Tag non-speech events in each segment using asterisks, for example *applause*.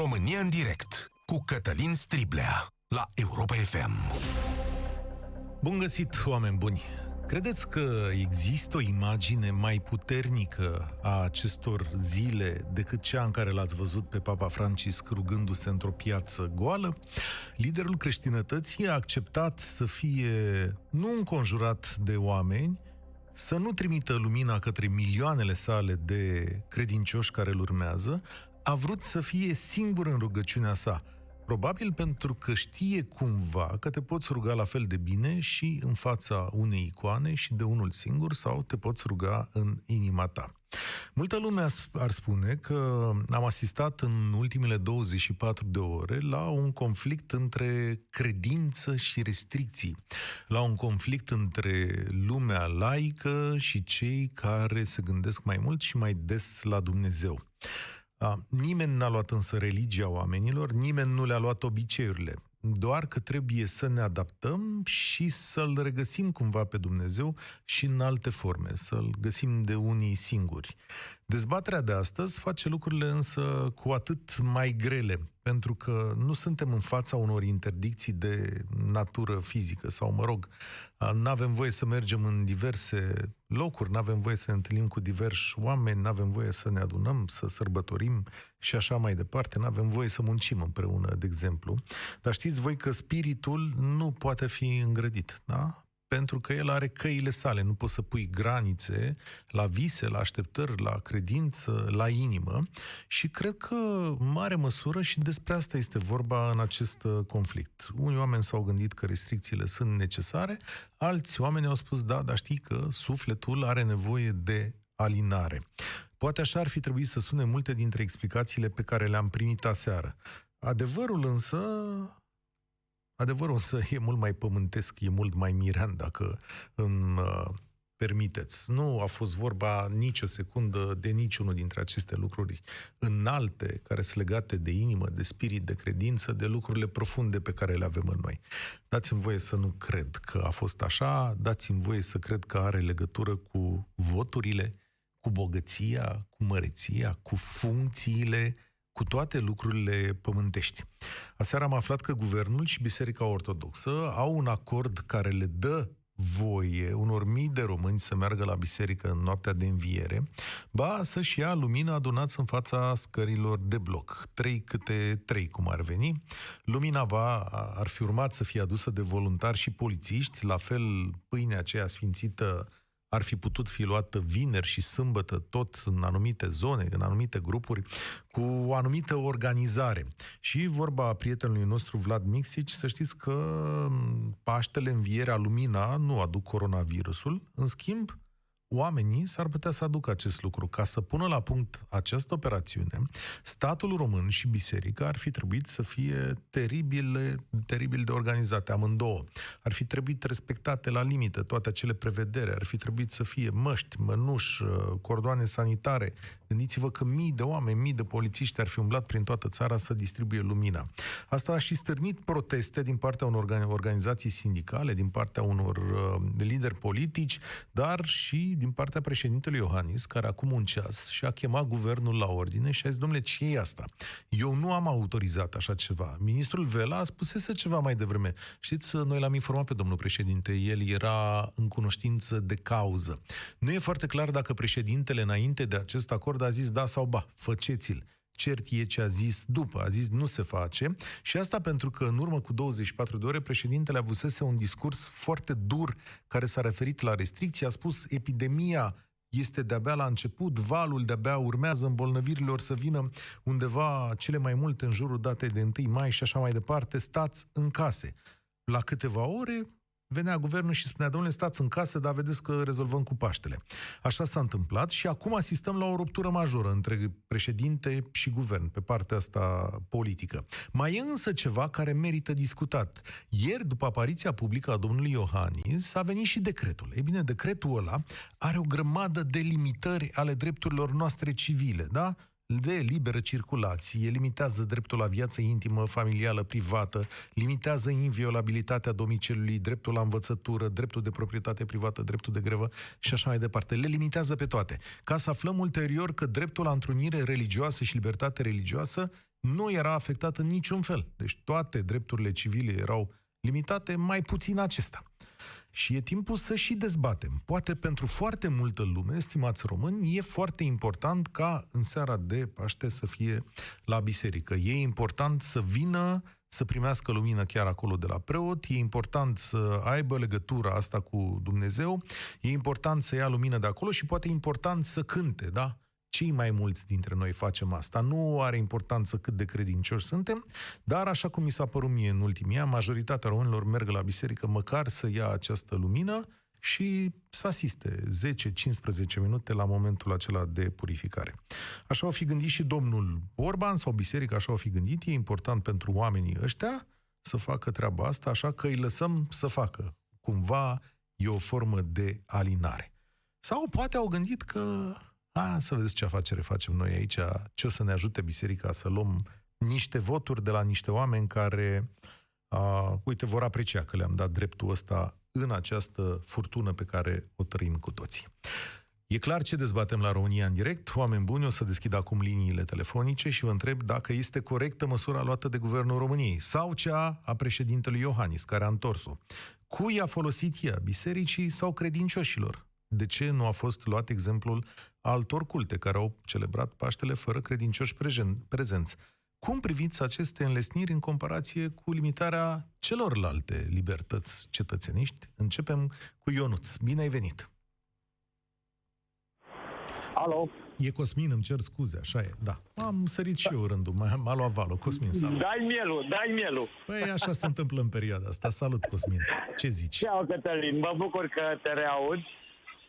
România în direct cu Cătălin Striblea la Europa FM. Bun găsit, oameni buni! Credeți că există o imagine mai puternică a acestor zile decât cea în care l-ați văzut pe Papa Francisc rugându-se într-o piață goală? Liderul creștinătății a acceptat să fie nu înconjurat de oameni, să nu trimită lumina către milioanele sale de credincioși care îl urmează, a vrut să fie singur în rugăciunea sa. Probabil pentru că știe cumva că te poți ruga la fel de bine și în fața unei icoane și de unul singur sau te poți ruga în inima ta. Multă lume ar spune că am asistat în ultimele 24 de ore la un conflict între credință și restricții, la un conflict între lumea laică și cei care se gândesc mai mult și mai des la Dumnezeu. A, nimeni n-a luat însă religia oamenilor, nimeni nu le-a luat obiceiurile. Doar că trebuie să ne adaptăm și să-L regăsim cumva pe Dumnezeu și în alte forme, să-L găsim de unii singuri. Dezbaterea de astăzi face lucrurile însă cu atât mai grele, pentru că nu suntem în fața unor interdicții de natură fizică sau, mă rog, nu avem voie să mergem în diverse locuri, nu avem voie să ne întâlnim cu diversi oameni, nu avem voie să ne adunăm, să sărbătorim și așa mai departe, nu avem voie să muncim împreună, de exemplu. Dar știți voi că spiritul nu poate fi îngrădit, da? Pentru că el are căile sale. Nu poți să pui granițe la vise, la așteptări, la credință, la inimă și cred că, în mare măsură, și despre asta este vorba în acest uh, conflict. Unii oameni s-au gândit că restricțiile sunt necesare, alți oameni au spus, da, dar știi că sufletul are nevoie de alinare. Poate așa ar fi trebuit să sune multe dintre explicațiile pe care le-am primit aseară. Adevărul însă Adevărul însă e mult mai pământesc, e mult mai mirean, dacă îmi uh, permiteți. Nu a fost vorba nicio secundă de niciunul dintre aceste lucruri înalte, care sunt legate de inimă, de spirit, de credință, de lucrurile profunde pe care le avem în noi. Dați-mi voie să nu cred că a fost așa, dați-mi voie să cred că are legătură cu voturile, cu bogăția, cu măreția, cu funcțiile, cu toate lucrurile pământești. Aseară am aflat că guvernul și Biserica Ortodoxă au un acord care le dă voie unor mii de români să meargă la biserică în noaptea de înviere, ba să-și ia lumina adunați în fața scărilor de bloc, trei câte trei, cum ar veni. Lumina va, ar fi urmat să fie adusă de voluntari și polițiști, la fel pâinea aceea sfințită ar fi putut fi luată vineri și sâmbătă tot în anumite zone, în anumite grupuri, cu o anumită organizare. Și vorba prietenului nostru Vlad Mixici, să știți că Paștele, Învierea, Lumina nu aduc coronavirusul, în schimb, oamenii s-ar putea să aducă acest lucru. Ca să pună la punct această operațiune, statul român și biserica ar fi trebuit să fie teribil, teribil de organizate, amândouă. Ar fi trebuit respectate la limită toate acele prevedere, ar fi trebuit să fie măști, mănuși, uh, cordoane sanitare. Gândiți-vă că mii de oameni, mii de polițiști ar fi umblat prin toată țara să distribuie lumina. Asta a și stârnit proteste din partea unor organizații sindicale, din partea unor uh, lideri politici, dar și din partea președintelui Iohannis, care acum un ceas și-a chemat guvernul la ordine și a zis, domnule, ce e asta? Eu nu am autorizat așa ceva. Ministrul Vela a spusese ceva mai devreme. Știți, noi l-am informat pe domnul președinte, el era în cunoștință de cauză. Nu e foarte clar dacă președintele, înainte de acest acord, a zis da sau ba, făceți-l cert e ce a zis după. A zis nu se face și asta pentru că în urmă cu 24 de ore președintele avusese un discurs foarte dur care s-a referit la restricții. A spus epidemia este de-abia la început, valul de-abia urmează, îmbolnăvirile or să vină undeva cele mai multe în jurul datei de 1 mai și așa mai departe, stați în case. La câteva ore, venea guvernul și spunea, domnule, stați în casă, dar vedeți că rezolvăm cu Paștele. Așa s-a întâmplat și acum asistăm la o ruptură majoră între președinte și guvern pe partea asta politică. Mai e însă ceva care merită discutat. Ieri, după apariția publică a domnului Iohannis, a venit și decretul. Ei bine, decretul ăla are o grămadă de limitări ale drepturilor noastre civile, da? De liberă circulație, limitează dreptul la viață intimă, familială, privată, limitează inviolabilitatea domiciliului, dreptul la învățătură, dreptul de proprietate privată, dreptul de grevă și așa mai departe. Le limitează pe toate. Ca să aflăm ulterior că dreptul la întrunire religioasă și libertate religioasă nu era afectat în niciun fel. Deci toate drepturile civile erau limitate, mai puțin acesta. Și e timpul să și dezbatem. Poate pentru foarte multă lume, stimați români, e foarte important ca în seara de Paște să fie la biserică. E important să vină să primească lumină chiar acolo de la preot, e important să aibă legătura asta cu Dumnezeu, e important să ia lumină de acolo și poate e important să cânte, da? Cei mai mulți dintre noi facem asta. Nu are importanță cât de credincioși suntem, dar așa cum mi s-a părut mie în ultimii ani, majoritatea românilor merg la biserică măcar să ia această lumină și să asiste 10-15 minute la momentul acela de purificare. Așa au fi gândit și domnul Orban sau biserica, așa au fi gândit, e important pentru oamenii ăștia să facă treaba asta, așa că îi lăsăm să facă. Cumva e o formă de alinare. Sau poate au gândit că a, să vedeți ce afacere facem noi aici, ce o să ne ajute biserica să luăm niște voturi de la niște oameni care, a, uite, vor aprecia că le-am dat dreptul ăsta în această furtună pe care o trăim cu toții. E clar ce dezbatem la România în direct. Oameni buni, o să deschid acum liniile telefonice și vă întreb dacă este corectă măsura luată de Guvernul României sau cea a președintelui Iohannis, care a întors-o. Cui a folosit ea, bisericii sau credincioșilor? De ce nu a fost luat exemplul altor culte care au celebrat Paștele fără credincioși prezenți? Cum priviți aceste înlesniri în comparație cu limitarea celorlalte libertăți cetățeniști? Începem cu Ionuț. Bine ai venit! Alo? E Cosmin, îmi cer scuze, așa e, da. Am sărit și eu rândul, m-a, m-a luat valul. Cosmin, salut! Dai mielul, dai mielul! Păi așa se întâmplă în perioada asta. Salut, Cosmin! Ce zici? Ceau, Cătălin, mă bucur că te reaud.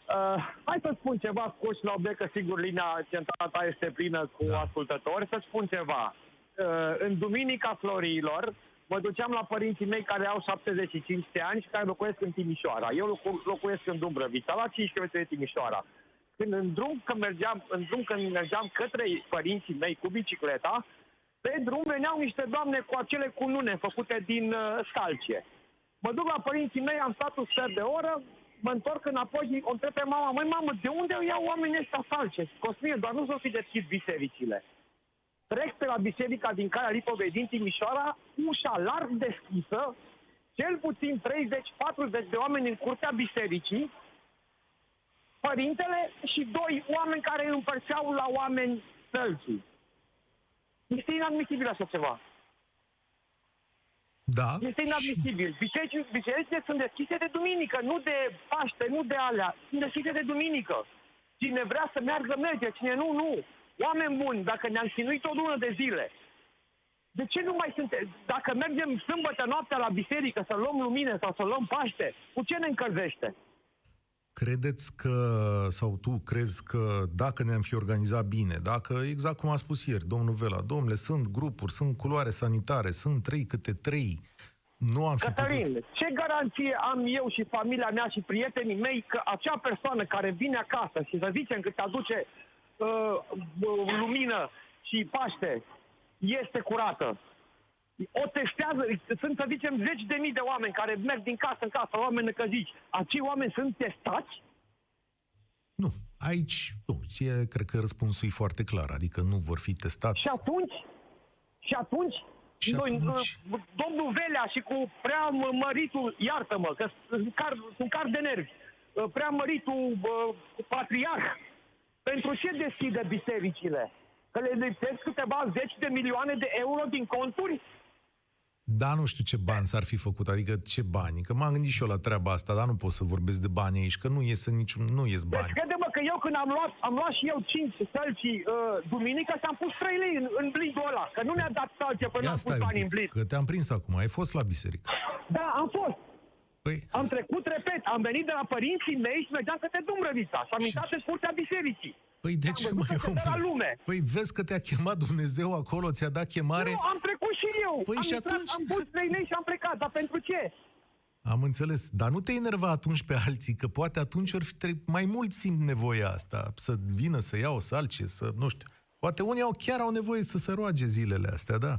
Uh, hai să spun ceva scurt și la obiect, că sigur linia centrală ta este plină cu Da. ascultători. Să spun ceva. Uh, în Duminica Florilor, mă duceam la părinții mei care au 75 de ani și care locuiesc în Timișoara. Eu locu- locuiesc în Dumbrăvița, la 5 km de Timișoara. Când în drum, când mergeam, în drum când mergeam către părinții mei cu bicicleta, pe drum veneau niște doamne cu acele cunune făcute din uh, scalcie. Mă duc la părinții mei, am stat un sfert de oră, mă întorc înapoi și o întreb pe mama, măi mamă, de unde iau oamenii ăștia salce? Cosmine, doar nu s-o fi deschis bisericile. Trec pe la biserica din Calea Lipovei din Timișoara, ușa larg deschisă, cel puțin 30-40 de oameni în curtea bisericii, părintele și doi oameni care împărțeau la oameni sălcii. Este inadmisibil așa ceva. Da. Este și- inadmisibil. Bisericile, bisericile sunt deschise de duminică, nu de Paște, nu de alea. Sunt deschise de duminică. Cine vrea să meargă, merge. Cine nu, nu. Oameni buni, dacă ne-am chinuit o lună de zile, de ce nu mai suntem? Dacă mergem sâmbătă noaptea la biserică să luăm lumină sau să luăm Paște, cu ce ne încălzește? Credeți că, sau tu crezi că dacă ne-am fi organizat bine, dacă, exact cum a spus ieri domnul Vela, domnule, sunt grupuri, sunt culoare sanitare, sunt trei câte trei, nu am fi putut... Cătălin, ce garanție am eu și familia mea și prietenii mei că acea persoană care vine acasă și să zicem că te aduce uh, uh, lumină și paște este curată? O testează, sunt să zicem zeci de mii de oameni care merg din casă în casă, oameni năcăziți. Acei oameni sunt testați? Nu, aici, nu, e, cred că răspunsul e foarte clar, adică nu vor fi testați. Și atunci, și atunci, Și noi, atunci? uh, domnul Velea și cu prea m- măritul, iartă-mă, că sunt car, sunt car de nervi, uh, prea măritul uh, patriarh, pentru ce deschide bisericile? Că le lipsesc câteva zeci de milioane de euro din conturi? Da, nu știu ce bani s-ar fi făcut, adică ce bani, că m-am gândit și eu la treaba asta, dar nu pot să vorbesc de bani aici, că nu iese niciun, nu ies Deci bani. crede-mă că eu când am luat, am luat și eu 5 sălcii uh, duminică și am pus 3 lei în, în blidul ăla, că nu mi-a dat salce până Ia am pus stai un bani în pic, blid. că te-am prins acum, ai fost la biserică. Da, am fost. Păi, Am trecut, repet, am venit de la părinții mei și mergeam către Dumbrăvița și am Și- intrat în curtea bisericii. păi de Am ce văzut mai că se dă la omule? lume. Păi vezi că te-a chemat Dumnezeu acolo, ți-a dat chemare? Nu, am trecut și eu. Păi am și intrat, atunci? am pus 3 lei și am plecat. Dar pentru ce? Am înțeles, dar nu te enerva atunci pe alții, că poate atunci ori fi tre- mai mult simt nevoia asta, să vină să ia o salcie, să, nu știu. Poate unii au chiar au nevoie să se roage zilele astea, da.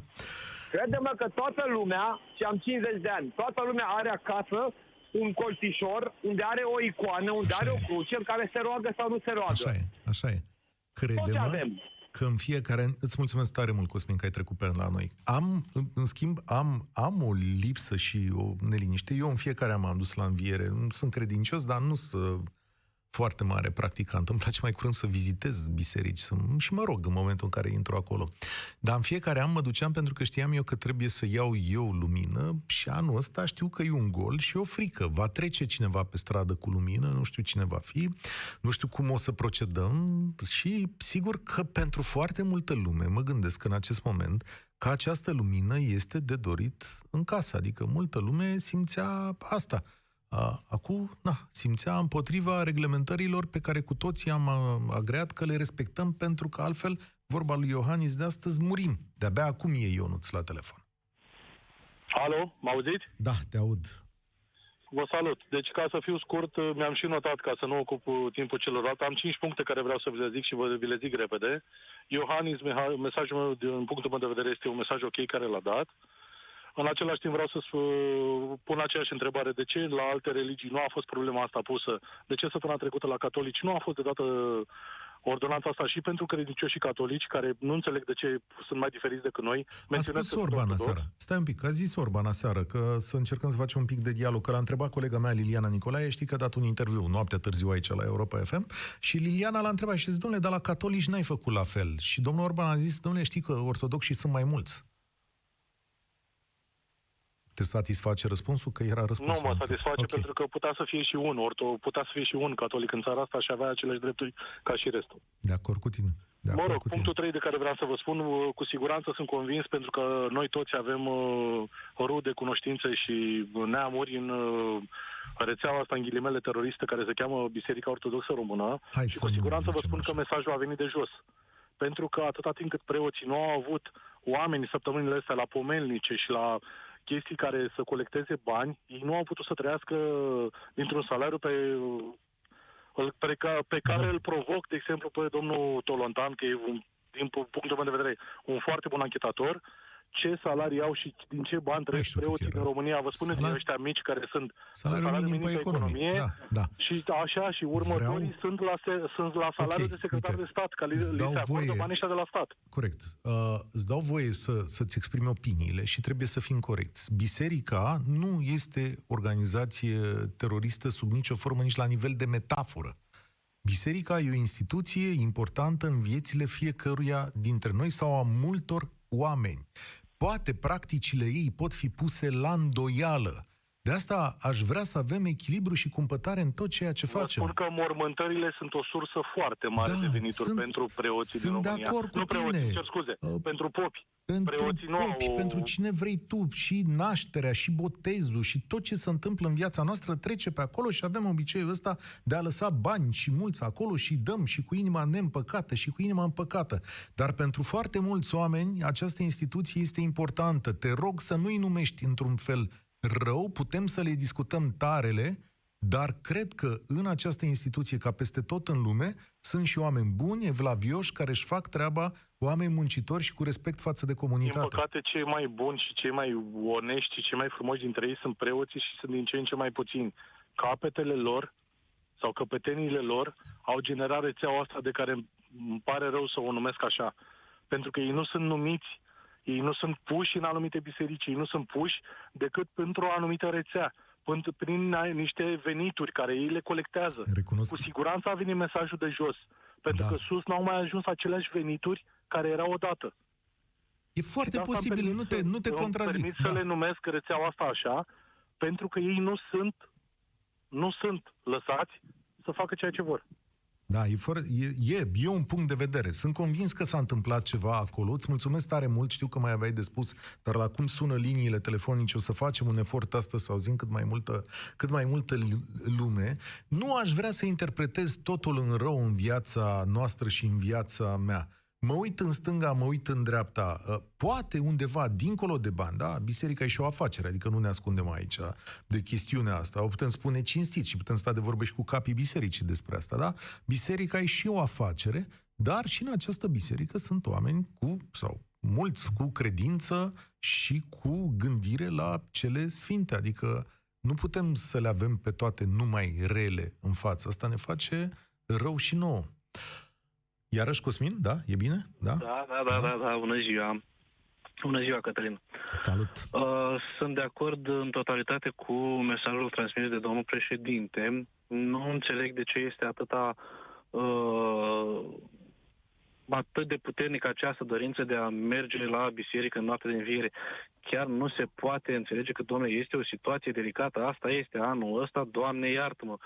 Crede-mă că toată lumea, și am 50 de ani, toată lumea are acasă un colțișor unde are o icoană, unde Așa are e. o cruce în care se roagă sau nu se roagă. Așa e, așa e. Toți Crede-mă, avem. Că în fiecare... Îți mulțumesc tare mult, Cosmin, că ai trecut pe la noi. Am, în, în schimb, am, am o lipsă și o neliniște. Eu în fiecare an m-am dus la înviere. Nu sunt credincios, dar nu să foarte mare practicant. Îmi place mai curând să vizitez biserici să, și mă rog în momentul în care intru acolo. Dar în fiecare an mă duceam pentru că știam eu că trebuie să iau eu lumină și anul ăsta știu că e un gol și o frică. Va trece cineva pe stradă cu lumină, nu știu cine va fi, nu știu cum o să procedăm și sigur că pentru foarte multă lume, mă gândesc în acest moment, că această lumină este de dorit în casă. Adică multă lume simțea asta Acum, na, simțea împotriva reglementărilor pe care cu toții am agreat că le respectăm, pentru că altfel, vorba lui Iohannis de astăzi, murim. De-abia acum e Ionuț la telefon. Alo, mă auziți? Da, te aud. Vă salut. Deci, ca să fiu scurt, mi-am și notat ca să nu ocup timpul celorlalți. Am cinci puncte care vreau să vi le zic și vă vi le zic repede. Iohannis, mesajul meu, din punctul meu de vedere, este un mesaj ok care l-a dat. În același timp vreau să pun aceeași întrebare. De ce la alte religii nu a fost problema asta pusă? De ce săptămâna trecută la catolici nu a fost de dată ordonanța asta și pentru credincioși și catolici care nu înțeleg de ce sunt mai diferiți decât noi. A spus Orban aseară. Stai un pic, a zis Orban aseară că să încercăm să facem un pic de dialog. Că l-a întrebat colega mea, Liliana Nicolae, știi că a dat un interviu noaptea târziu aici la Europa FM și Liliana l-a întrebat și zis, domnule, dar la catolici n-ai făcut la fel. Și domnul Orban a zis, domnule, știi că ortodoxii sunt mai mulți. Te satisface răspunsul? Că era răspunsul. Nu mă satisface okay. pentru că putea să fie și un orto, putea să fie și un catolic în țara asta și avea aceleași drepturi ca și restul. De acord cu tine. De acord mă rog, punctul 3 de care vreau să vă spun, uh, cu siguranță sunt convins pentru că noi toți avem uh, rude, cunoștințe și neamuri în uh, rețeaua asta în ghilimele teroristă care se cheamă Biserica Ortodoxă Română Hai și cu siguranță vă spun așa. că mesajul a venit de jos. Pentru că atâta timp cât preoții nu au avut oameni săptămânile astea la pomelnice și la chestii care să colecteze bani, ei nu au putut să trăiască dintr-un salariu pe, pe, pe care da. îl provoc, de exemplu, pe domnul Tolontan, că e un, din punctul meu de vedere un foarte bun anchetator, ce salarii au și din ce bani trăiesc preoții în România. Vă spuneți Salar... ăștia mici care sunt salariul minim, minim pe economie. economie da, da. Și așa, și următorii Vreau... sunt, la se, sunt la salariul okay, de secretar uite, de stat, ca li, li se voie... banii de la stat. Corect. Uh, îți dau voie să, să-ți exprimi opiniile și trebuie să fim corecți. Biserica nu este organizație teroristă sub nicio formă, nici la nivel de metaforă. Biserica e o instituție importantă în viețile fiecăruia dintre noi sau a multor oameni poate practicile ei pot fi puse la îndoială. De asta aș vrea să avem echilibru și cumpătare în tot ceea ce Vă facem. spun că mormântările sunt o sursă foarte mare da, de venituri sunt, pentru preoții sunt din România. de acord cu nu tine. preoții, cer scuze, uh, pentru popi. Pentru preoții nu popi, au... pentru cine vrei tu, și nașterea, și botezul, și tot ce se întâmplă în viața noastră trece pe acolo și avem obiceiul ăsta de a lăsa bani și mulți acolo și dăm și cu inima neîmpăcată și cu inima împăcată. Dar pentru foarte mulți oameni această instituție este importantă. Te rog să nu-i numești într-un fel rău, putem să le discutăm tarele, dar cred că în această instituție, ca peste tot în lume, sunt și oameni buni, evlavioși, care își fac treaba, oameni muncitori și cu respect față de comunitate. Din păcate, cei mai buni și cei mai onești și cei mai frumoși dintre ei sunt preoții și sunt din ce în ce mai puțini. Capetele lor sau căpeteniile lor au generat rețeaua asta de care îmi pare rău să o numesc așa. Pentru că ei nu sunt numiți ei nu sunt puși în anumite biserici, ei nu sunt puși decât pentru o anumită rețea, prin niște venituri care ei le colectează. Recunosc. Cu siguranță a venit mesajul de jos, pentru da. că sus n-au mai ajuns aceleași venituri care erau odată. E foarte posibil, nu te, nu te contrazic. permit da. să le numesc rețeaua asta așa, pentru că ei nu sunt, nu sunt lăsați să facă ceea ce vor. Da, e, fără, e, e, e un punct de vedere. Sunt convins că s-a întâmplat ceva acolo. Îți mulțumesc tare mult, știu că mai aveai de spus, dar la cum sună liniile telefonice, o să facem un efort astăzi să auzim cât mai multă, cât mai multă lume. Nu aș vrea să interpretez totul în rău în viața noastră și în viața mea mă uit în stânga, mă uit în dreapta, ă, poate undeva, dincolo de bani, da? Biserica e și o afacere, adică nu ne ascundem aici de chestiunea asta. O putem spune cinstit și putem sta de vorbă și cu capii bisericii despre asta, da? Biserica e și o afacere, dar și în această biserică sunt oameni cu, sau mulți cu credință și cu gândire la cele sfinte, adică nu putem să le avem pe toate numai rele în față. Asta ne face rău și nouă. Iarăși, Cosmin, da? E bine? Da? Da, da, da, da, da. Bună ziua. Bună ziua, Cătălin. Salut. Uh, sunt de acord în totalitate cu mesajul transmis de domnul președinte. Nu înțeleg de ce este atâta uh, atât de puternică această dorință de a merge la biserică în noapte de înviere. Chiar nu se poate înțelege că, domnule, este o situație delicată. Asta este anul ăsta, Doamne iartă-mă.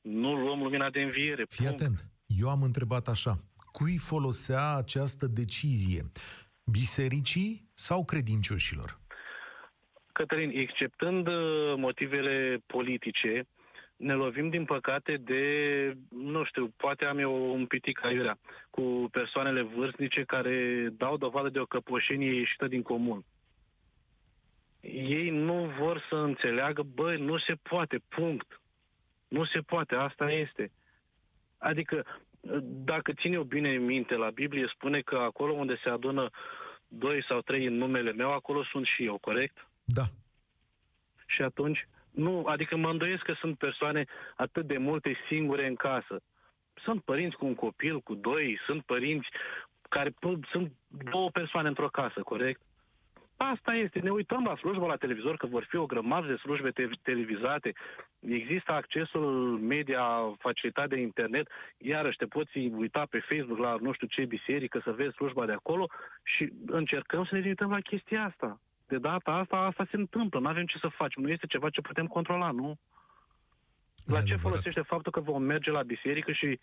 Nu luăm lumina de înviere. Fii atent. Eu am întrebat așa. Cui folosea această decizie? Bisericii sau credincioșilor? Cătălin, exceptând uh, motivele politice, ne lovim, din păcate, de, nu știu, poate am eu un pitic aiurea, cu persoanele vârstnice care dau dovadă de o căpoșenie ieșită din comun. Ei nu vor să înțeleagă, băi, nu se poate, punct. Nu se poate, asta este. Adică, dacă țin eu bine minte, la Biblie spune că acolo unde se adună doi sau trei în numele meu, acolo sunt și eu, corect? Da. Și atunci, nu, adică mă îndoiesc că sunt persoane atât de multe singure în casă. Sunt părinți cu un copil, cu doi, sunt părinți care sunt două persoane într-o casă, corect? Asta este. Ne uităm la slujba la televizor, că vor fi o grămadă de slujbe te- televizate. Există accesul media facilitat de internet. Iarăși te poți uita pe Facebook la nu știu ce biserică să vezi slujba de acolo și încercăm să ne uităm la chestia asta de data asta, asta se întâmplă, nu avem ce să facem, nu este ceva ce putem controla, nu? La ce folosește faptul că vom merge la biserică și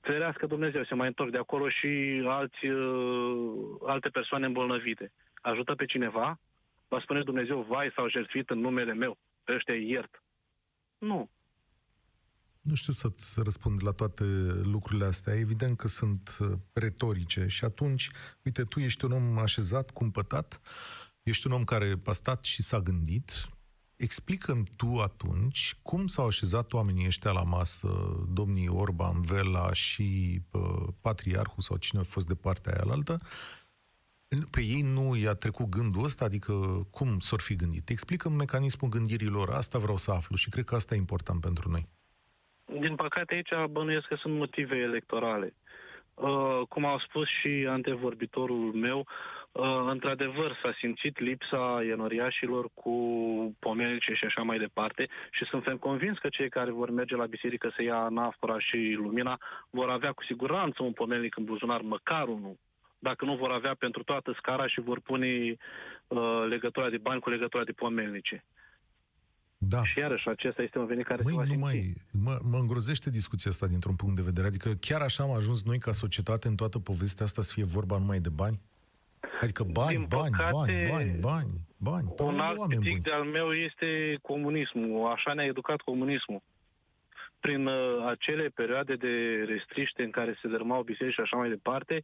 ferească Dumnezeu, se mai întorc de acolo și alți, uh, alte persoane îmbolnăvite. Ajută pe cineva? Va spune Dumnezeu, vai, s-au jertfit în numele meu, pe ăștia iert. Nu. Nu știu să-ți răspund la toate lucrurile astea. Evident că sunt uh, retorice și atunci, uite, tu ești un om așezat, cumpătat, Ești un om care a stat și s-a gândit. Explică-mi tu atunci cum s-au așezat oamenii ăștia la masă, domnii Orban, Vela și uh, Patriarhul sau cine a fost de partea aia altă, pe ei nu i-a trecut gândul ăsta, adică cum s-or fi gândit? Explică-mi mecanismul gândirilor, asta vreau să aflu și cred că asta e important pentru noi. Din păcate aici bănuiesc că sunt motive electorale. Uh, cum a spus și antevorbitorul meu, Uh, într-adevăr, s-a simțit lipsa enoriașilor cu pomenice și așa mai departe și sunt convins că cei care vor merge la biserică să ia nafora și lumina vor avea cu siguranță un pomenic în buzunar, măcar unul dacă nu vor avea pentru toată scara și vor pune uh, legătura de bani cu legătura de pomelnice. Da. Și iarăși, acesta este un venit care Măi, se va nu simți. mai, mă, mă îngrozește discuția asta dintr-un punct de vedere. Adică chiar așa am ajuns noi ca societate în toată povestea asta să fie vorba numai de bani? Adică bani, Din bani, păcate, bani, bani, bani, bani. Până Un la alt oameni pic buni. de-al meu este comunismul. Așa ne-a educat comunismul. Prin uh, acele perioade de restriște în care se dărmau biserici și așa mai departe,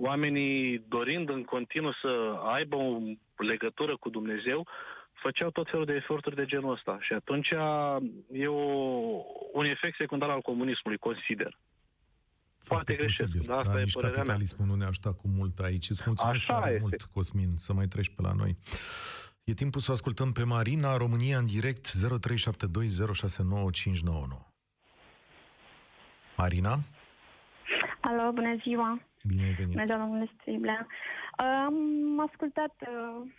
oamenii dorind în continuu să aibă o legătură cu Dumnezeu, făceau tot felul de eforturi de genul ăsta. Și atunci e o, un efect secundar al comunismului, consider. Foarte Poate greșesc, posibil. dar asta e nici părerea mea. capitalismul nu ne ajută cu mult aici. Îți mulțumesc Așa tare este. mult, Cosmin, să mai treci pe la noi. E timpul să o ascultăm pe Marina, România în direct, 0372069599. Marina, Alo, bună ziua! Bine ai venit. Bună ziua, domnule Striblea. Am ascultat uh,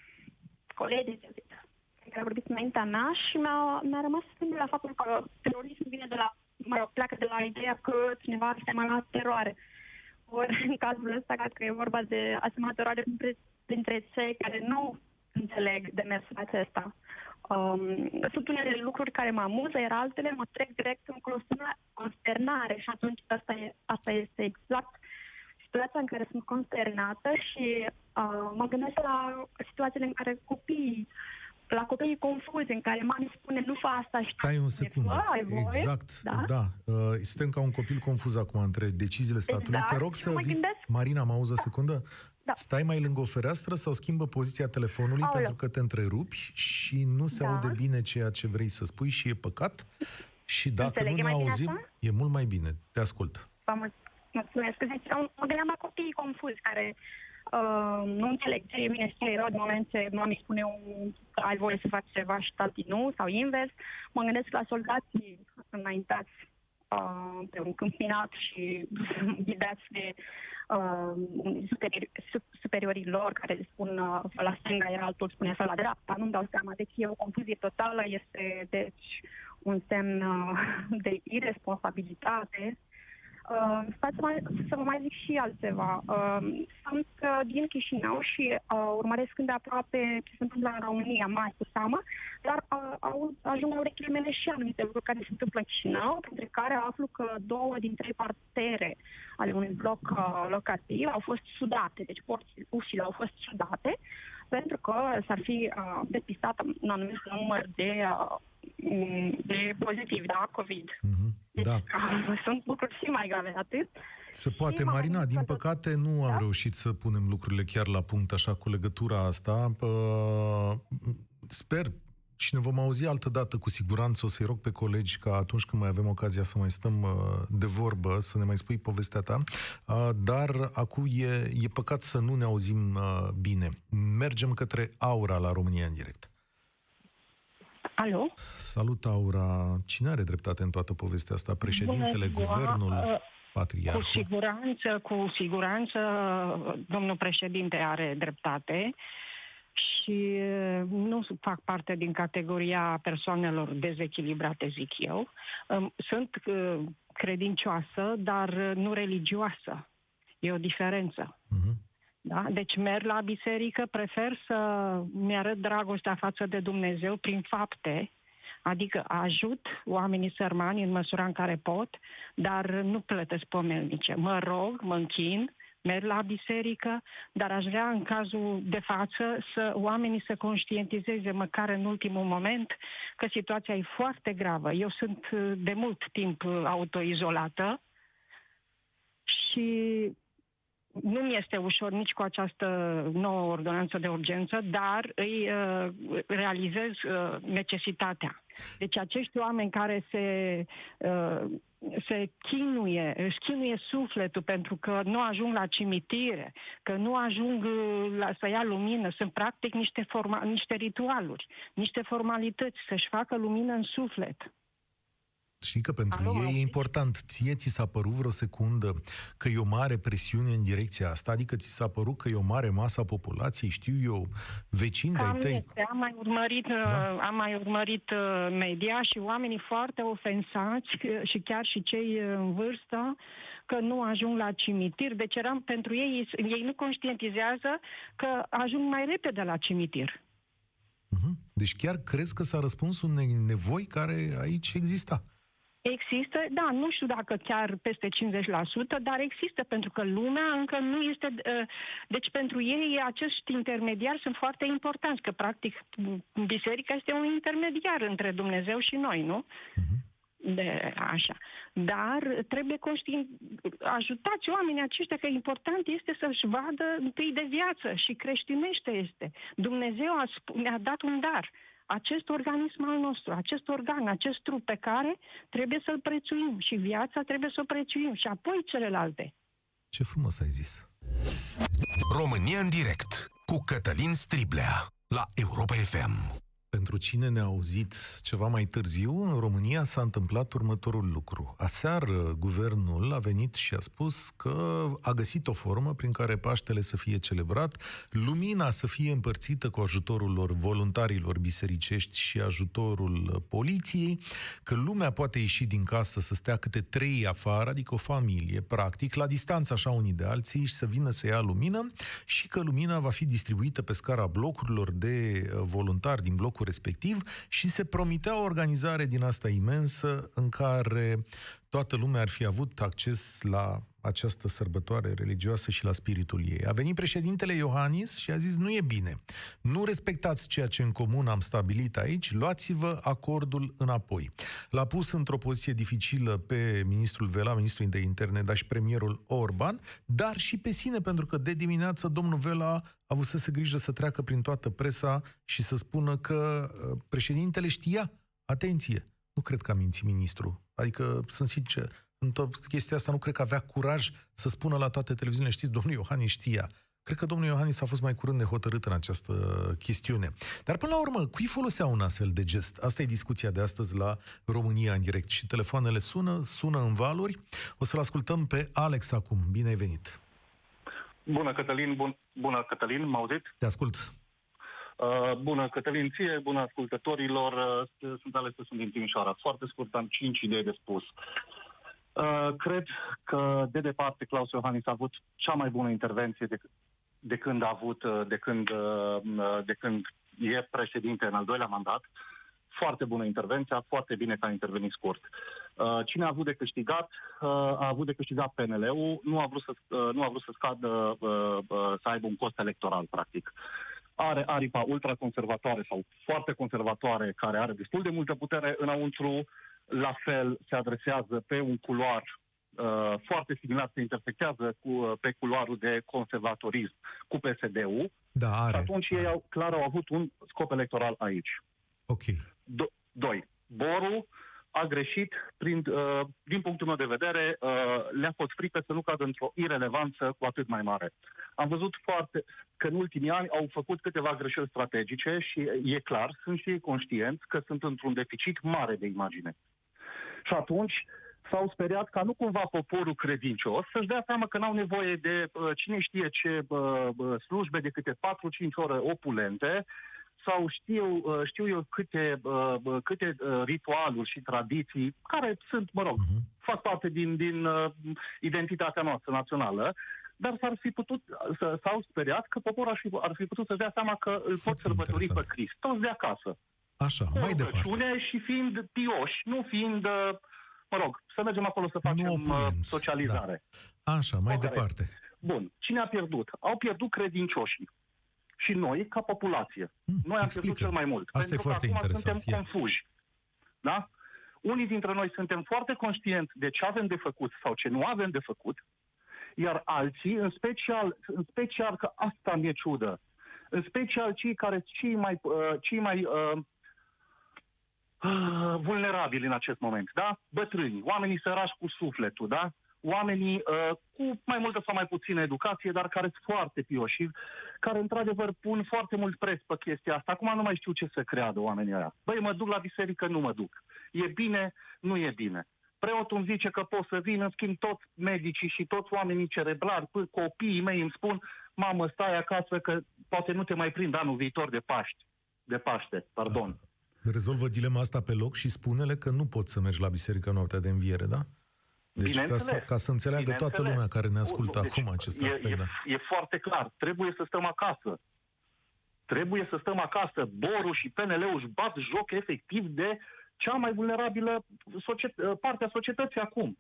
colegii care au vorbit înaintea mea și mi-a, mi-a rămas gândul la faptul că terorismul vine de la, mă rog, pleacă de la ideea că cineva a semănat teroare. Ori în cazul ăsta, cred că e vorba de asemenea teroare printre, printre cei care nu înțeleg demersul acesta. Um, sunt unele lucruri care mă amuză, iar altele mă trec direct în consterna- consternare și atunci asta, e, asta este exact situația în care sunt consternată și uh, mă gândesc la situațiile în care copiii la copiii confuzi, în care mami spune nu fă asta și Stai un e secundă. fă, ai voie, Exact, da? da. Uh, suntem ca un copil confuz acum între deciziile statului. Exact, Te rog și să mă vii... gândesc- Marina, mă auzi o secundă? Da. Stai mai lângă o fereastră sau schimbă poziția telefonului Aoleu. pentru că te întrerupi și nu se Da. aude bine ceea ce vrei să spui și e păcat. Și dacă Înțeleg, nu e ne mai bine auzim, așa? e mult mai bine. Te ascult. Vă mul- mulțumesc. Deci, eu mă gândeam la copiii confuzi care uh, nu înțeleg ce e bine și ce e rău din moment ce mami spune un, că ai voie să faci ceva și tati nu, sau invers. Mă gândesc la soldații înaintați uh, pe un câmpinat și *laughs* ghidați de uh, superiori, superiorii lor care spun uh, la stânga, iar altul spune să la dreapta. Nu-mi dau seama. Deci e o confuzie totală, este deci un semn uh, de irresponsabilitate Uh, stați mai, să vă mai zic și altceva. Uh, sunt uh, din Chișinău și uh, urmăresc când de aproape ce se întâmplă în România, mai cu seamă, dar uh, au, ajung la urechile mele și anumite lucruri care se întâmplă în Chișinău, printre care aflu că două din trei partere ale unui bloc uh, locativ au fost sudate, deci porții, ușile au fost sudate, pentru că s-ar fi uh, depistat un anumit număr de uh, de pozitiv, da, COVID. Mm-hmm. Deci, da. *laughs* sunt lucruri și mai grave atât. Se poate, Marina, din păcate nu am da? reușit să punem lucrurile chiar la punct așa cu legătura asta. Sper și ne vom auzi altă dată cu siguranță. O să-i rog pe colegi ca atunci când mai avem ocazia să mai stăm de vorbă, să ne mai spui povestea ta. Dar acum e, e păcat să nu ne auzim bine. Mergem către Aura la România în direct. Alo? Salut, Aura. Cine are dreptate în toată povestea asta? Președintele, Bună guvernul, uh, patriarhul? Cu siguranță, cu siguranță, domnul președinte are dreptate și uh, nu fac parte din categoria persoanelor dezechilibrate, zic eu. Um, sunt uh, credincioasă, dar nu religioasă. E o diferență. Uh-huh. Da? Deci merg la biserică, prefer să mi-arăt dragostea față de Dumnezeu prin fapte, adică ajut oamenii sărmani în măsura în care pot, dar nu plătesc pomelnice. Mă rog, mă închin, merg la biserică, dar aș vrea în cazul de față să oamenii să conștientizeze măcar în ultimul moment că situația e foarte gravă. Eu sunt de mult timp autoizolată și nu mi este ușor nici cu această nouă ordonanță de urgență, dar îi uh, realizez uh, necesitatea. Deci acești oameni care se, uh, se chinuie, își chinuie sufletul pentru că nu ajung la cimitire, că nu ajung uh, la, să ia lumină, sunt practic niște, forma, niște ritualuri, niște formalități, să-și facă lumină în suflet. Știi că pentru Alo, ei e important. Ție ți s-a părut vreo secundă că e o mare presiune în direcția asta? Adică ți s-a părut că e o mare masă a populației, știu eu, vecini de-ai tăi? Este. Am mai urmărit, da? Uh, am mai urmărit uh, media și oamenii foarte ofensați uh, și chiar și cei în vârstă că nu ajung la cimitir. Deci eram pentru ei, ei nu conștientizează că ajung mai repede la cimitir. Mhm. Deci chiar crezi că s-a răspuns unei nevoi care aici exista? Există, da, nu știu dacă chiar peste 50%, dar există, pentru că lumea încă nu este... Uh, deci pentru ei acești intermediari sunt foarte importanți, că practic biserica este un intermediar între Dumnezeu și noi, nu? Uh-huh. De, așa. Dar trebuie conștient, ajutați oamenii aceștia că important este să-și vadă întâi de viață și creștinește este. Dumnezeu a, ne-a dat un dar acest organism al nostru, acest organ, acest trup pe care trebuie să-l prețuim și viața trebuie să o prețuim și apoi celelalte. Ce frumos ai zis! România în direct cu Cătălin Striblea la Europa FM. Pentru cine ne-a auzit ceva mai târziu, în România s-a întâmplat următorul lucru. Aseară, guvernul a venit și a spus că a găsit o formă prin care Paștele să fie celebrat, lumina să fie împărțită cu ajutorul lor voluntarilor bisericești și ajutorul poliției, că lumea poate ieși din casă să stea câte trei afară, adică o familie, practic, la distanță așa unii de alții și să vină să ia lumină și că lumina va fi distribuită pe scara blocurilor de voluntari din blocuri locul respectiv și se promitea o organizare din asta imensă în care toată lumea ar fi avut acces la această sărbătoare religioasă și la spiritul ei. A venit președintele Iohannis și a zis nu e bine. Nu respectați ceea ce în comun am stabilit aici, luați-vă acordul înapoi. L-a pus într-o poziție dificilă pe ministrul Vela, ministrul de interne, dar și premierul Orban, dar și pe sine, pentru că de dimineață domnul Vela a avut să se grijă să treacă prin toată presa și să spună că uh, președintele știa, atenție, nu cred că a mințit ministrul. Adică, sunt sincer, în tot chestia asta nu cred că avea curaj să spună la toate televiziunile, știți, domnul Iohannis știa. Cred că domnul Iohannis a fost mai curând nehotărât în această chestiune. Dar până la urmă, cui folosea un astfel de gest? Asta e discuția de astăzi la România în direct. Și telefoanele sună, sună în valuri. O să-l ascultăm pe Alex acum. Bine ai venit! Bună, Cătălin, bun, bună, Cătălin, mă auzit? Te ascult. Uh, bună, Cătălin, ție, bună ascultătorilor, uh, sunt ales sunt din Timișoara. Foarte scurt, am cinci idei de spus. Uh, cred că, de departe, Claus Iohannis a avut cea mai bună intervenție de, de când a avut, uh, de când, uh, de când e președinte în al doilea mandat. Foarte bună intervenție, foarte bine că a intervenit scurt. Uh, cine a avut de câștigat? Uh, a avut de câștigat PNL-ul, nu a vrut să, uh, nu a vrut să scadă, uh, uh, să aibă un cost electoral, practic. Are aripa ultraconservatoare sau foarte conservatoare, care are destul de multă putere înăuntru, la fel se adresează pe un culoar uh, foarte similar, se intersectează cu, uh, pe culoarul de conservatorism cu PSD-ul. Da, are. Și atunci ei au, clar au avut un scop electoral aici. Ok. Do- doi. Boru a greșit, prin, uh, din punctul meu de vedere, uh, le-a fost frică să nu cadă într-o irelevanță cu atât mai mare. Am văzut foarte că în ultimii ani au făcut câteva greșeli strategice și e clar, sunt și ei conștienți că sunt într-un deficit mare de imagine. Și atunci s-au speriat ca nu cumva poporul credincios să-și dea seama că n-au nevoie de uh, cine știe ce uh, uh, slujbe de câte 4-5 ore opulente sau știu, uh, știu eu câte, uh, uh, câte uh, ritualuri și tradiții care sunt, mă rog, Mhm. fac parte din, din uh, identitatea noastră națională, dar s-ar fi putut, să, s-au speriat că poporul ar fi, ar fi putut să dea seama că îl pot Foarte sărbători pe interesant. Hristos de acasă. Așa, Cu mai departe. rugăciune și fiind pioși, nu fiind, uh, mă rog, să mergem acolo să facem uh, opulenți, socializare. Așa, mai Corect. departe. Bun, cine a pierdut? Au pierdut credincioșii. Și noi, ca populație. Hmm, Noi am explică. pierdut cel mai mult. Asta e pentru foarte că acum interesant, suntem ia. confuși. Da? Unii dintre noi suntem foarte conștienți de ce avem de făcut sau ce nu avem de făcut, iar alții, în special, în special că asta mi-e ciudă, în special cei care cei mai, uh, cei mai uh, uh, vulnerabili în acest moment, da? Bătrâni, oamenii sărași cu sufletul, da? Oamenii uh, cu mai multă sau mai puțină educație, dar care sunt foarte pioși și care într-adevăr pun foarte mult preț pe chestia asta. Acum nu mai știu ce să creadă oamenii ăia. Băi, mă duc la biserică, nu mă duc. E bine, nu e bine. Preotul îmi zice că pot să vin, în schimb toți medicii și toți oamenii cerebrali, până copiii mei îmi spun, mamă, stai acasă că poate nu te mai prind anul viitor de Paști. De Paște, pardon. Rezolvă dilema asta pe loc și spune-le că nu poți să mergi la biserică noaptea de înviere, da? Deci ca să, Bineînțeles. ca să înțeleagă toată Bineînțeles. lumea care ne ascultă Deci, acum acest e, aspect, da. e, e foarte clar. Trebuie să stăm acasă. Trebuie să stăm acasă. Borul și PNL-ul își bat joc efectiv de cea mai vulnerabilă societ- parte a societății acum.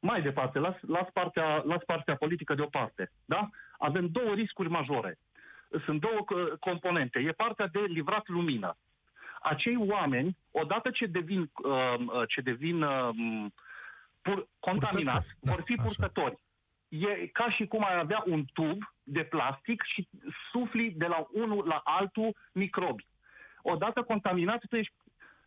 Mai departe, las, las, partea, las partea politică deoparte. Da? Avem două riscuri majore. Sunt două uh, componente. E partea de livrat lumină. Acei oameni, odată ce devin, uh, uh, ce devin uh, pur, contaminați, Purtători, da, vor fi așa. purtători. E ca și cum ai avea un tub de plastic și sufli de la unul la altul microbi. Odată contaminat, tu ești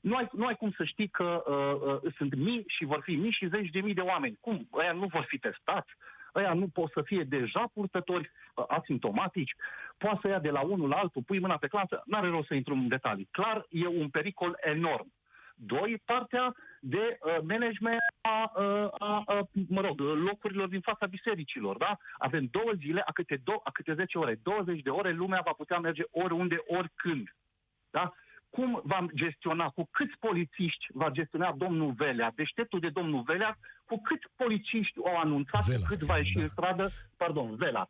nu ai, nu ai cum să știi că uh, uh, sunt mii și vor fi mii și zeci de mii de oameni. Cum? Ăia nu vor fi testați? Ăia nu pot să fie deja purtători uh, asimptomatici? Poate să ia de la unul la altul, pui mâna pe clasă? N-are rost să intru în detalii. Clar, e un pericol enorm. Doi, partea de uh, management a, uh, a, a, mă rog, locurilor din fața bisericilor, da? Avem două zile, a câte, două, a câte 10 ore, 20 de ore, lumea va putea merge oriunde, oricând. Da? Cum va gestiona, cu câți polițiști va gestiona domnul Velea, deșteptul de domnul Velea, cu câți polițiști au anunțat, Vela, cu cât va ieși da. în stradă, pardon, Vela,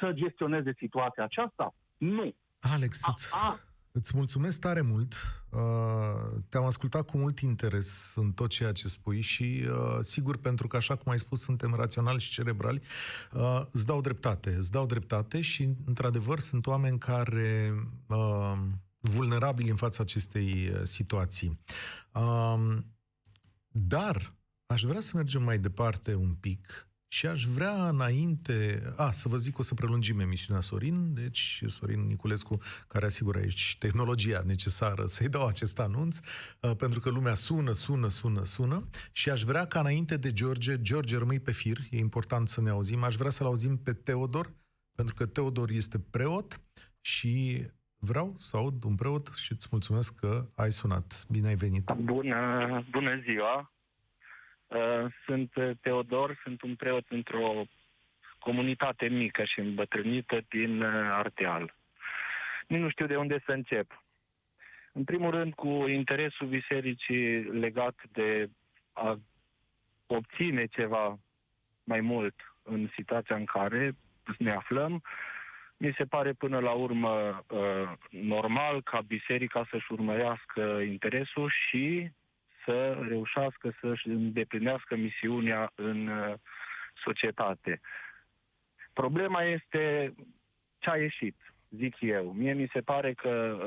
să gestioneze situația aceasta? Nu. Alex, îți, a- îți mulțumesc tare mult. Uh, te-am ascultat cu mult interes în tot ceea ce spui și, uh, sigur, pentru că, așa cum ai spus, suntem raționali și cerebrali, uh, îți dau dreptate. Îți dau dreptate și, într-adevăr, sunt oameni care... Uh, vulnerabili în fața acestei uh, situații. Um, dar aș vrea să mergem mai departe un pic și aș vrea înainte... A, să vă zic, o să prelungim emisiunea Sorin, deci Sorin Niculescu, care asigură aici tehnologia necesară să-i dau acest anunț, uh, pentru că lumea sună, sună, sună, sună și aș vrea ca înainte de George, George rămâi pe fir, e important să ne auzim, aș vrea să-l auzim pe Teodor, pentru că Teodor este preot și vreau să aud un preot și îți mulțumesc că ai sunat. Bine ai venit! Bună, bună ziua! Uh, Sunt Teodor, sunt un preot într-o comunitate mică și îmbătrânită din uh, Ardeal. Nici nu știu de unde să încep. În primul rând, cu interesul bisericii legat de a obține ceva mai mult în situația în care ne aflăm, mi se pare până la urmă uh, normal ca biserica să-și urmărească interesul și să reușească să-și îndeplinească misiunea în uh, societate. Problema este ce a ieșit, zic eu. Mie mi se pare că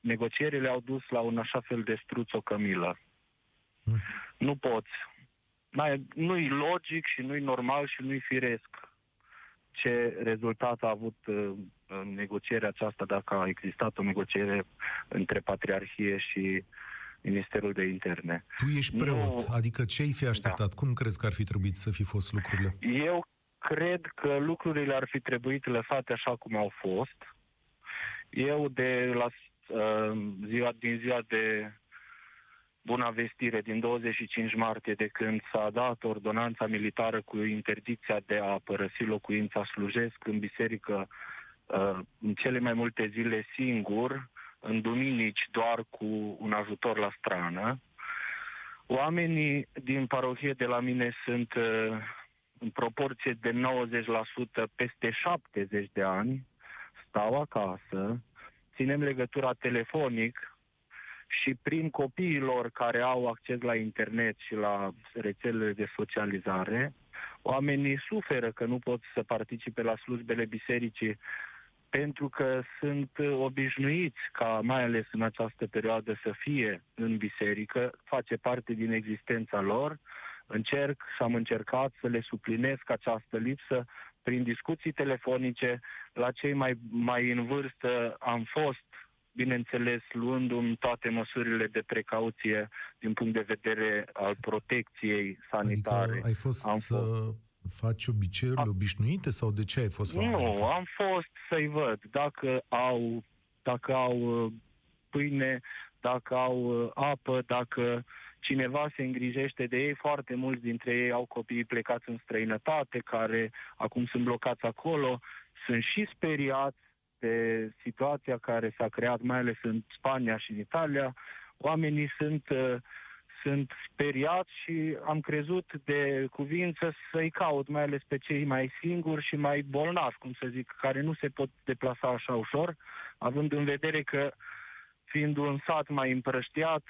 negocierile au dus la un așa fel de struț o cămilă. Mm. Nu poți. Nu-i logic și nu-i normal și nu-i firesc ce rezultat a avut uh, în negocierea aceasta, dacă a existat o negociere între Patriarhie și Ministerul de Interne. Tu ești preot, nu... adică ce ai fi așteptat? Da. Cum crezi că ar fi trebuit să fi fost lucrurile? Eu cred că lucrurile ar fi trebuit lăsate așa cum au fost. Eu de la uh, ziua, din ziua de Buna Vestire din 25 martie, de când s-a dat ordonanța militară cu interdicția de a părăsi locuința, slujesc în biserică uh, în cele mai multe zile singur, în duminici doar cu un ajutor la strană. Oamenii din parohie de la mine sunt uh, în proporție de 90% peste 70 de ani, stau acasă, ținem legătura telefonic și prin copiilor care au acces la internet și la rețelele de socializare, oamenii suferă că nu pot să participe la slujbele bisericii pentru că sunt obișnuiți ca, mai ales în această perioadă, să fie în biserică, face parte din existența lor. Încerc și am încercat să le suplinesc această lipsă prin discuții telefonice. La cei mai, mai în vârstă am fost bineînțeles luându-mi toate măsurile de precauție din punct de vedere al protecției sanitare. Adică ai fost am să fost... faci obiceiurile am... obișnuite sau de ce ai fost la Nu, am fost să-i văd dacă au, dacă au uh, pâine, dacă au uh, apă, dacă cineva se îngrijește de ei. Foarte mulți dintre ei au copii plecați în străinătate, care acum sunt blocați acolo. Sunt și speriați de situația care s-a creat, mai ales în Spania și în Italia, oamenii sunt, uh, sunt speriați și am crezut de cuvință să-i caut, mai ales pe cei mai singuri și mai bolnavi, cum să zic, care nu se pot deplasa așa ușor, având în vedere că, fiind un sat mai împrăștiat,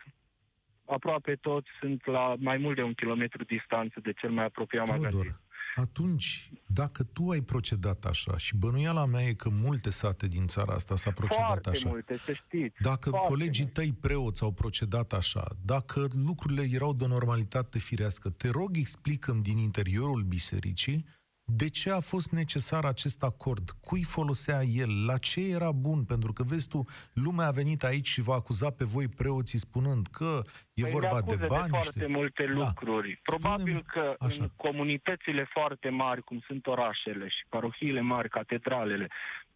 aproape toți sunt la mai mult de un kilometru distanță de cel mai apropiat magazin atunci, dacă tu ai procedat așa, și bănuiala mea e că multe sate din țara asta s-a procedat foarte așa. multe, să știți. Dacă colegii multe. tăi preoți au procedat așa, dacă lucrurile erau de normalitate firească, te rog, explicăm din interiorul bisericii de ce a fost necesar acest acord? Cui folosea el? La ce era bun? Pentru că, vezi tu, lumea a venit aici și va acuza pe voi preoții spunând că e păi vorba de bani. de foarte știi? multe da. lucruri. Da. Probabil că așa. în comunitățile foarte mari, cum sunt orașele și parohiile mari, catedralele,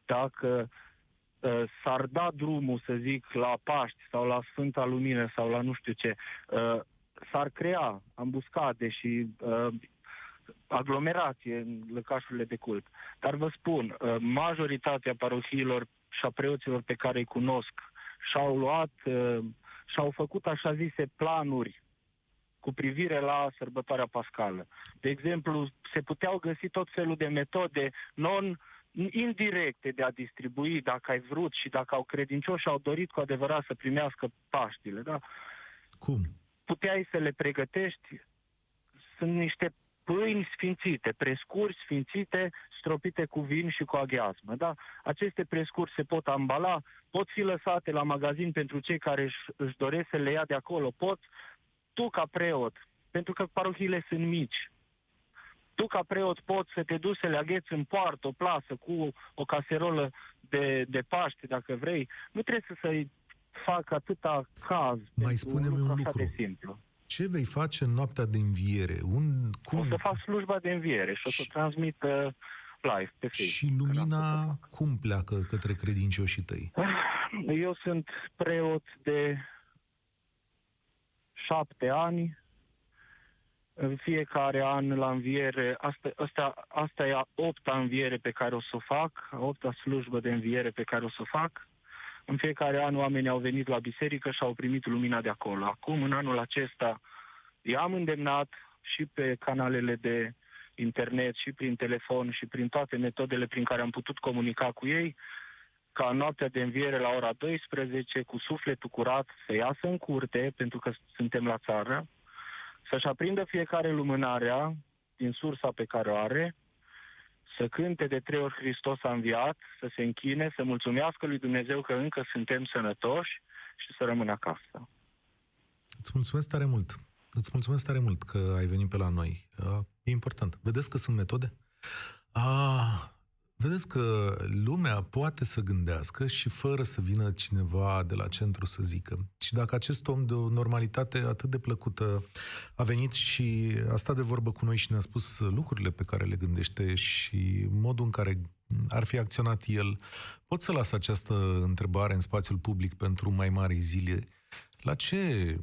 dacă uh, s-ar da drumul, să zic, la Paști sau la Sfânta Lumină sau la nu știu ce, uh, s-ar crea ambuscade și uh, aglomerație în lăcașurile de cult. Dar vă spun, uh, majoritatea parohiilor și a preoților pe care îi cunosc și-au luat, uh, și-au făcut așa zise planuri cu privire la sărbătoarea pascală. De exemplu, se puteau găsi tot felul de metode non indirecte de a distribui, dacă ai vrut și dacă au credincioși au dorit cu adevărat să primească Paștile. Da? Cum? Puteai să le pregătești. Sunt niște pâini sfințite, prescuri sfințite, stropite cu vin și cu aghiazmă. Da? Aceste prescuri se pot ambala, pot fi lăsate la magazin pentru cei care își, își doresc să le ia de acolo. Pot, tu ca preot, pentru că parohiile sunt mici, tu ca preot poți să te duci să le agheți în poartă, o plasă, cu o caserolă de, de Paște, dacă vrei. Nu trebuie să să-i fac atâta caz. Mai spune-mi un lucru. De simplu ce vei face în noaptea de înviere? Un, cum... O să fac slujba de înviere și o să transmit uh, live pe Facebook. Și lumina cum pleacă către credincioșii tăi? *sighs* Eu sunt preot de șapte ani. În fiecare an la înviere, asta, asta, asta e a opta înviere pe care o să o fac, a opta slujbă de înviere pe care o să o fac. În fiecare an oamenii au venit la biserică și au primit lumina de acolo. Acum, în anul acesta, i-am îndemnat și pe canalele de internet, și prin telefon, și prin toate metodele prin care am putut comunica cu ei, ca în noaptea de înviere la ora 12, cu sufletul curat, să iasă în curte, pentru că suntem la țară, să-și aprindă fiecare lumânarea din sursa pe care o are, să cânte de trei ori Hristos a înviat, să se închine, să mulțumească lui Dumnezeu că încă suntem sănătoși și să rămână acasă. Îți mulțumesc tare mult. Îți mulțumesc tare mult că ai venit pe la noi. Uh, e important. Vedeți că sunt metode? Ah, Vedeți că lumea poate să gândească și fără să vină cineva de la centru să zică. Și dacă acest om de o normalitate atât de plăcută a venit și a stat de vorbă cu noi și ne-a spus lucrurile pe care le gândește și modul în care ar fi acționat el, pot să las această întrebare în spațiul public pentru mai mari zile. La ce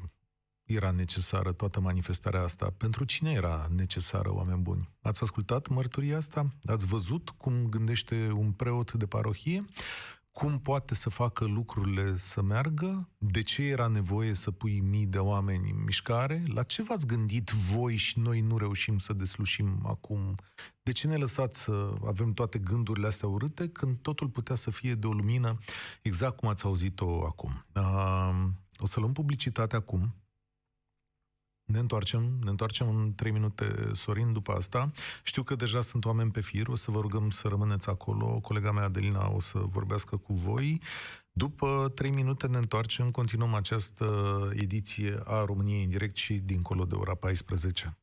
era necesară toată manifestarea asta? Pentru cine era necesară, oameni buni? Ați ascultat mărturia asta? Ați văzut cum gândește un preot de parohie? Cum poate să facă lucrurile să meargă? De ce era nevoie să pui mii de oameni în mișcare? La ce v-ați gândit voi și noi nu reușim să deslușim acum? De ce ne lăsați să avem toate gândurile astea urâte când totul putea să fie de o lumină exact cum ați auzit-o acum? Uh, o să luăm publicitate acum, ne întoarcem, ne întoarcem în 3 minute, Sorin, după asta. Știu că deja sunt oameni pe fir, o să vă rugăm să rămâneți acolo. Colega mea, Adelina, o să vorbească cu voi. După 3 minute ne întoarcem, continuăm această ediție a României în direct și dincolo de ora 14.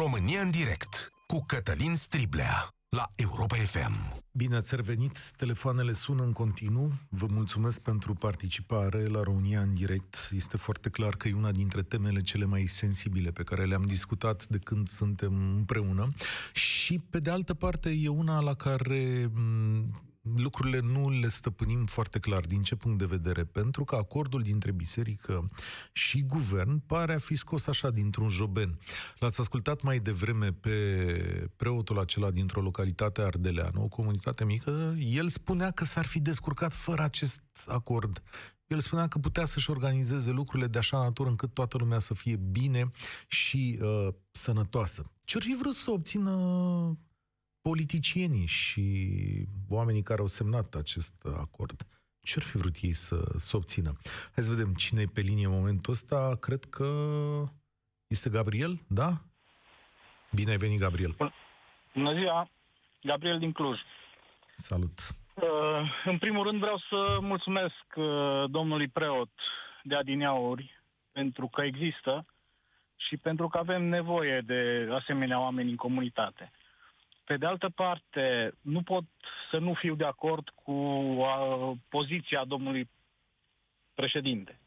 România în direct cu Cătălin Striblea la Europa FM. Bine ați revenit, telefoanele sună în continuu. Vă mulțumesc pentru participare la România în direct. Este foarte clar că e una dintre temele cele mai sensibile pe care le-am discutat de când suntem împreună și, pe de altă parte, e una la care lucrurile nu le stăpânim foarte clar. Din ce punct de vedere? Pentru că acordul dintre biserică și guvern pare a fi scos așa dintr-un joben. L-ați ascultat mai devreme pe preotul acela dintr-o localitate ardeleană, o comunitate mică. El spunea că s-ar fi descurcat fără acest acord. El spunea că putea să-și organizeze lucrurile de așa natură încât toată lumea să fie bine și uh, sănătoasă. Ce-ar fi vrut să obțină politicienii și oamenii care au semnat acest acord, ce ar fi vrut ei să, să obțină? Hai să vedem cine e pe linie în momentul ăsta. Cred că este Gabriel, da? Bine ai venit, Gabriel. Bună ziua, Gabriel din Cluj. Salut. Uh, în primul rând vreau să mulțumesc uh, domnului preot de adineauri pentru că există și pentru că avem nevoie de asemenea oameni în comunitate. Pe de altă parte, nu pot să nu fiu de acord cu uh, poziția domnului președinte.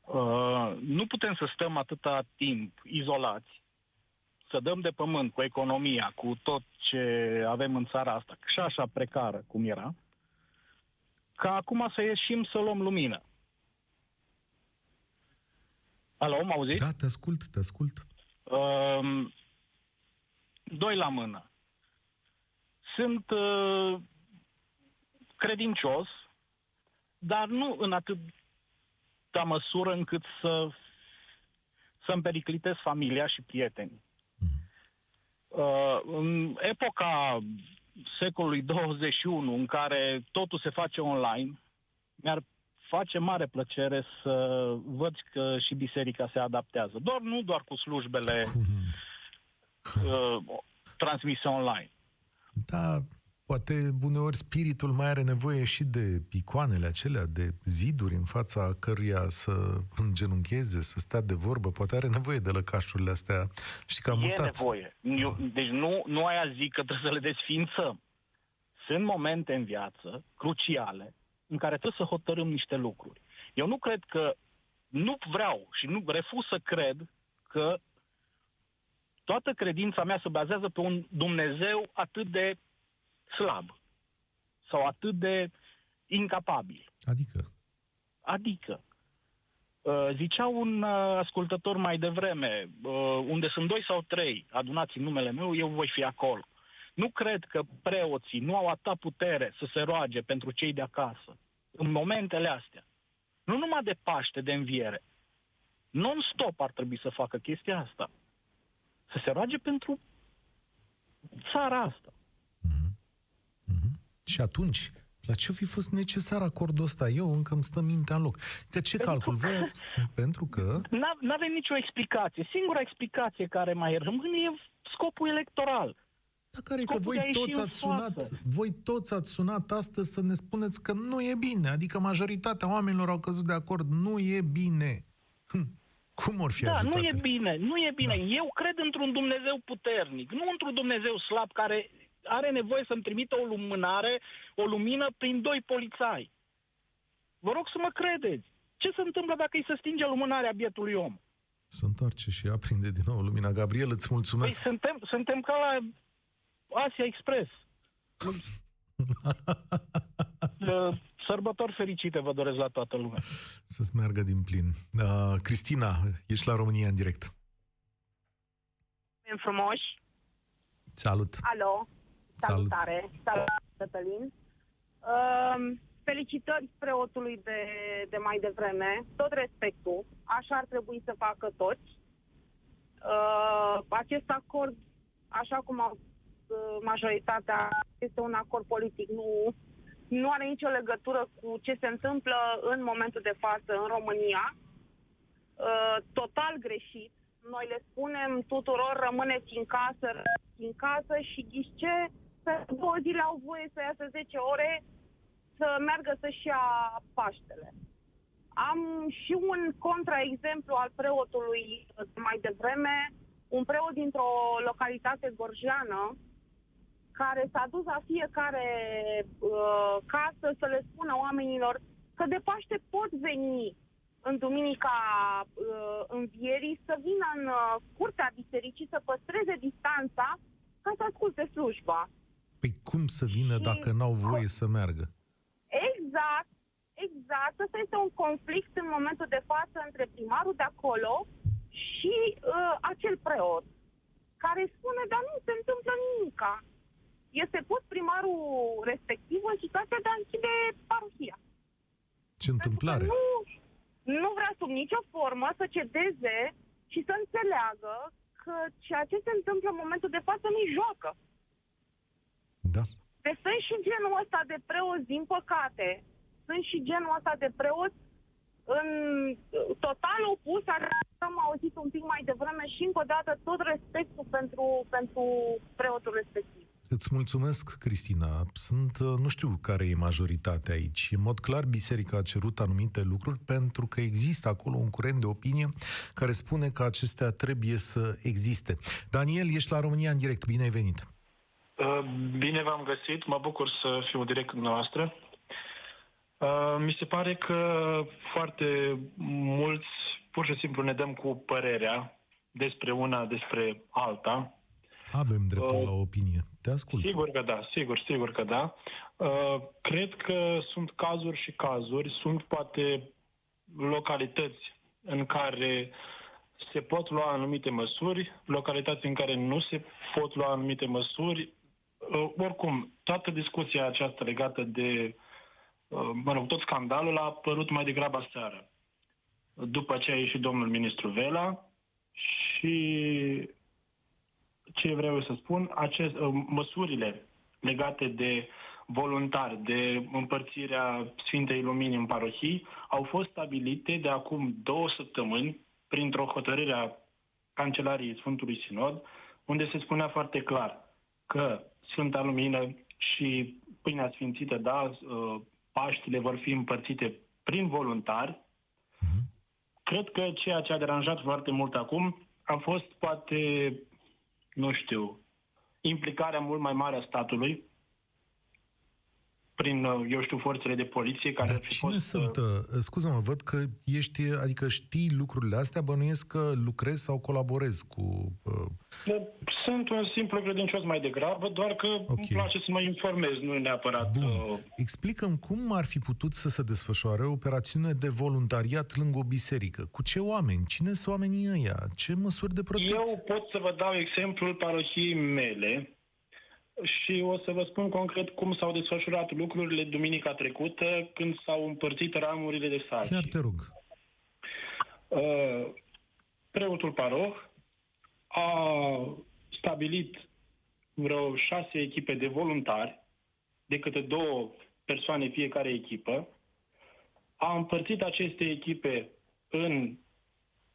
Uh, nu putem să stăm atâta timp izolați, să dăm de pământ cu economia, cu tot ce avem în țara asta, și așa precară cum era, ca acum să ieșim să luăm lumină. Alo, mă auziți? Da, te ascult, te ascult. Uh, doi la mână. Sunt uh, credincios, dar nu în atât de măsură încât să să-mi periclitez familia și prietenii. Uh, în epoca secolului 21, în care totul se face online, mi-ar face mare plăcere să văd că și biserica se adaptează. Doar nu doar cu slujbele uh, transmisă online. Da, poate uneori spiritul mai are nevoie și de icoanele acelea, de ziduri în fața căruia să îngenuncheze, să stea de vorbă. Poate are nevoie de lăcașurile astea. Știi că am e mutat. nevoie. Eu, deci nu, nu aia zic că trebuie să le desfințăm. Sunt momente în viață cruciale în care trebuie să hotărâm niște lucruri. Eu nu cred că, nu vreau și nu refuz să cred că toată credința mea se bazează pe un Dumnezeu atât de slab sau atât de incapabil. Adică? Adică, uh, zicea un uh, ascultător mai devreme, uh, unde sunt doi sau trei adunați în numele meu, eu voi fi acolo. Nu cred că preoții nu au atâta putere să se roage pentru cei de acasă, în momentele astea. Nu numai de Paște, de înviere. Non-stop ar trebui să facă chestia asta să se roage pentru țara asta. Mm-hmm. Mm-hmm. Și atunci, la ce fi fost necesar acordul ăsta? Eu încă îmi stă mintea în loc. Că ce pentru calcul? Că... Voi Pentru că... Nu avem nicio explicație. Singura explicație care mai rămâne e scopul electoral. Da, care că voi toți ați sunat, voi toți ați sunat astăzi să ne spuneți că nu e bine. Adică majoritatea oamenilor au căzut de acord. Nu e bine. Hm. Cum or fi Da, ajutate? nu e bine, nu e bine. Da. Eu cred într-un Dumnezeu puternic, nu într-un Dumnezeu slab care are nevoie să-mi trimită o lumânare, o lumină prin doi polițai. Vă rog să mă credeți. Ce se întâmplă dacă îi se stinge lumânarea bietului om? Se întoarce și aprinde din nou lumina. Gabriel, îți mulțumesc. Păi suntem, suntem ca la Asia Express. *laughs* Sărbători fericite vă doresc la toată lumea. Să-ți meargă din plin. Uh, Cristina, ești la România în direct. frumoși. Salut. Alo. Salutare. Salut, Cătălin. Uh, felicitări preotului de, de mai devreme. Tot respectul. Așa ar trebui să facă toți. Uh, acest acord, așa cum au uh, majoritatea, este un acord politic, nu nu are nicio legătură cu ce se întâmplă în momentul de față în România. Uh, total greșit. Noi le spunem tuturor rămâneți în casă, în casă și ghișce, pe două zile au voie să iasă 10 ore să meargă să-și ia Paștele. Am și un contraexemplu al preotului mai devreme. un preot dintr-o localitate gorjeană care s-a dus la fiecare uh, casă să le spună oamenilor că de Paște pot veni în duminica uh, învierii să vină în uh, curtea bisericii să păstreze distanța ca să asculte slujba. Păi cum să vină Și- dacă n-au voie să meargă? Exact, exact. Ăsta este un conflict în momentul de față între primarul de acolo și uh, acel preot, care spune, dar nu se întâmplă nimica. Este pus primarul respectiv în situația de a închide parohia. Ce întâmplare? Nu, nu vrea sub nicio formă să cedeze și să înțeleagă că ceea ce se întâmplă în momentul de față nu-i joacă. Da. Deci sunt și genul ăsta de preoți, din păcate, sunt și genul ăsta de preoți în total opus, așa am auzit un pic mai devreme și încă o dată tot respectul pentru, pentru preotul respectiv. Îți mulțumesc, Cristina. Sunt, uh, nu știu care e majoritatea aici. În mod clar, biserica a cerut anumite lucruri pentru că există acolo un curent de opinie care spune că acestea trebuie să existe. Daniel, ești la România în direct. Bine ai venit! Uh, Bine v-am găsit, mă bucur să fiu direct cu dumneavoastră. Uh, Mi se pare că foarte mulți pur și simplu ne dăm cu părerea despre una, despre alta. Avem dreptul Uh, la opinie. Te ascult. Sigur că da, sigur, sigur că da. Uh, Cred că sunt cazuri și cazuri, sunt poate localități în care se pot lua anumite măsuri, localități în care nu se pot lua anumite măsuri. Uh, Oricum, toată discuția aceasta legată de, uh, mă rog, tot scandalul a apărut mai degrabă seară. După ce a ieșit domnul ministru Vela și ce vreau eu să spun, acest, uh, măsurile legate de voluntari, de împărțirea Sfintei Lumini în parohii, au fost stabilite de acum două săptămâni printr-o hotărâre a Cancelariei Sfântului Sinod, unde se spunea foarte clar că Sfânta Lumină și Pâinea Sfințită, da, uh, Paștile vor fi împărțite prin voluntari. Cred că ceea ce a deranjat foarte mult acum a fost poate nu știu, implicarea mult mai mare a statului prin, uh, eu știu, forțele de poliție care Dar ar fi cine fost... sunt? uh, Scuză-mă, văd că ești, adică știi lucrurile astea, bănuiesc că lucrezi sau colaborezi cu... Uh, Sunt un simplu credincios mai degrabă, doar că okay. îmi place să mă informez, nu neapărat... Bun. Uh, Explicăm cum ar fi putut să se desfășoare o operațiune de voluntariat lângă o biserică. Cu ce oameni? Cine sunt oamenii ăia? Ce măsuri de protecție? eu pot să vă dau exemplul parohiei mele și o să vă spun concret cum s-au desfășurat lucrurile duminica trecută când s-au împărțit ramurile de sarcini. Chiar te rog. Uh, preotul paroh a stabilit vreo șase echipe de voluntari, de câte două persoane fiecare echipă, a împărțit aceste echipe în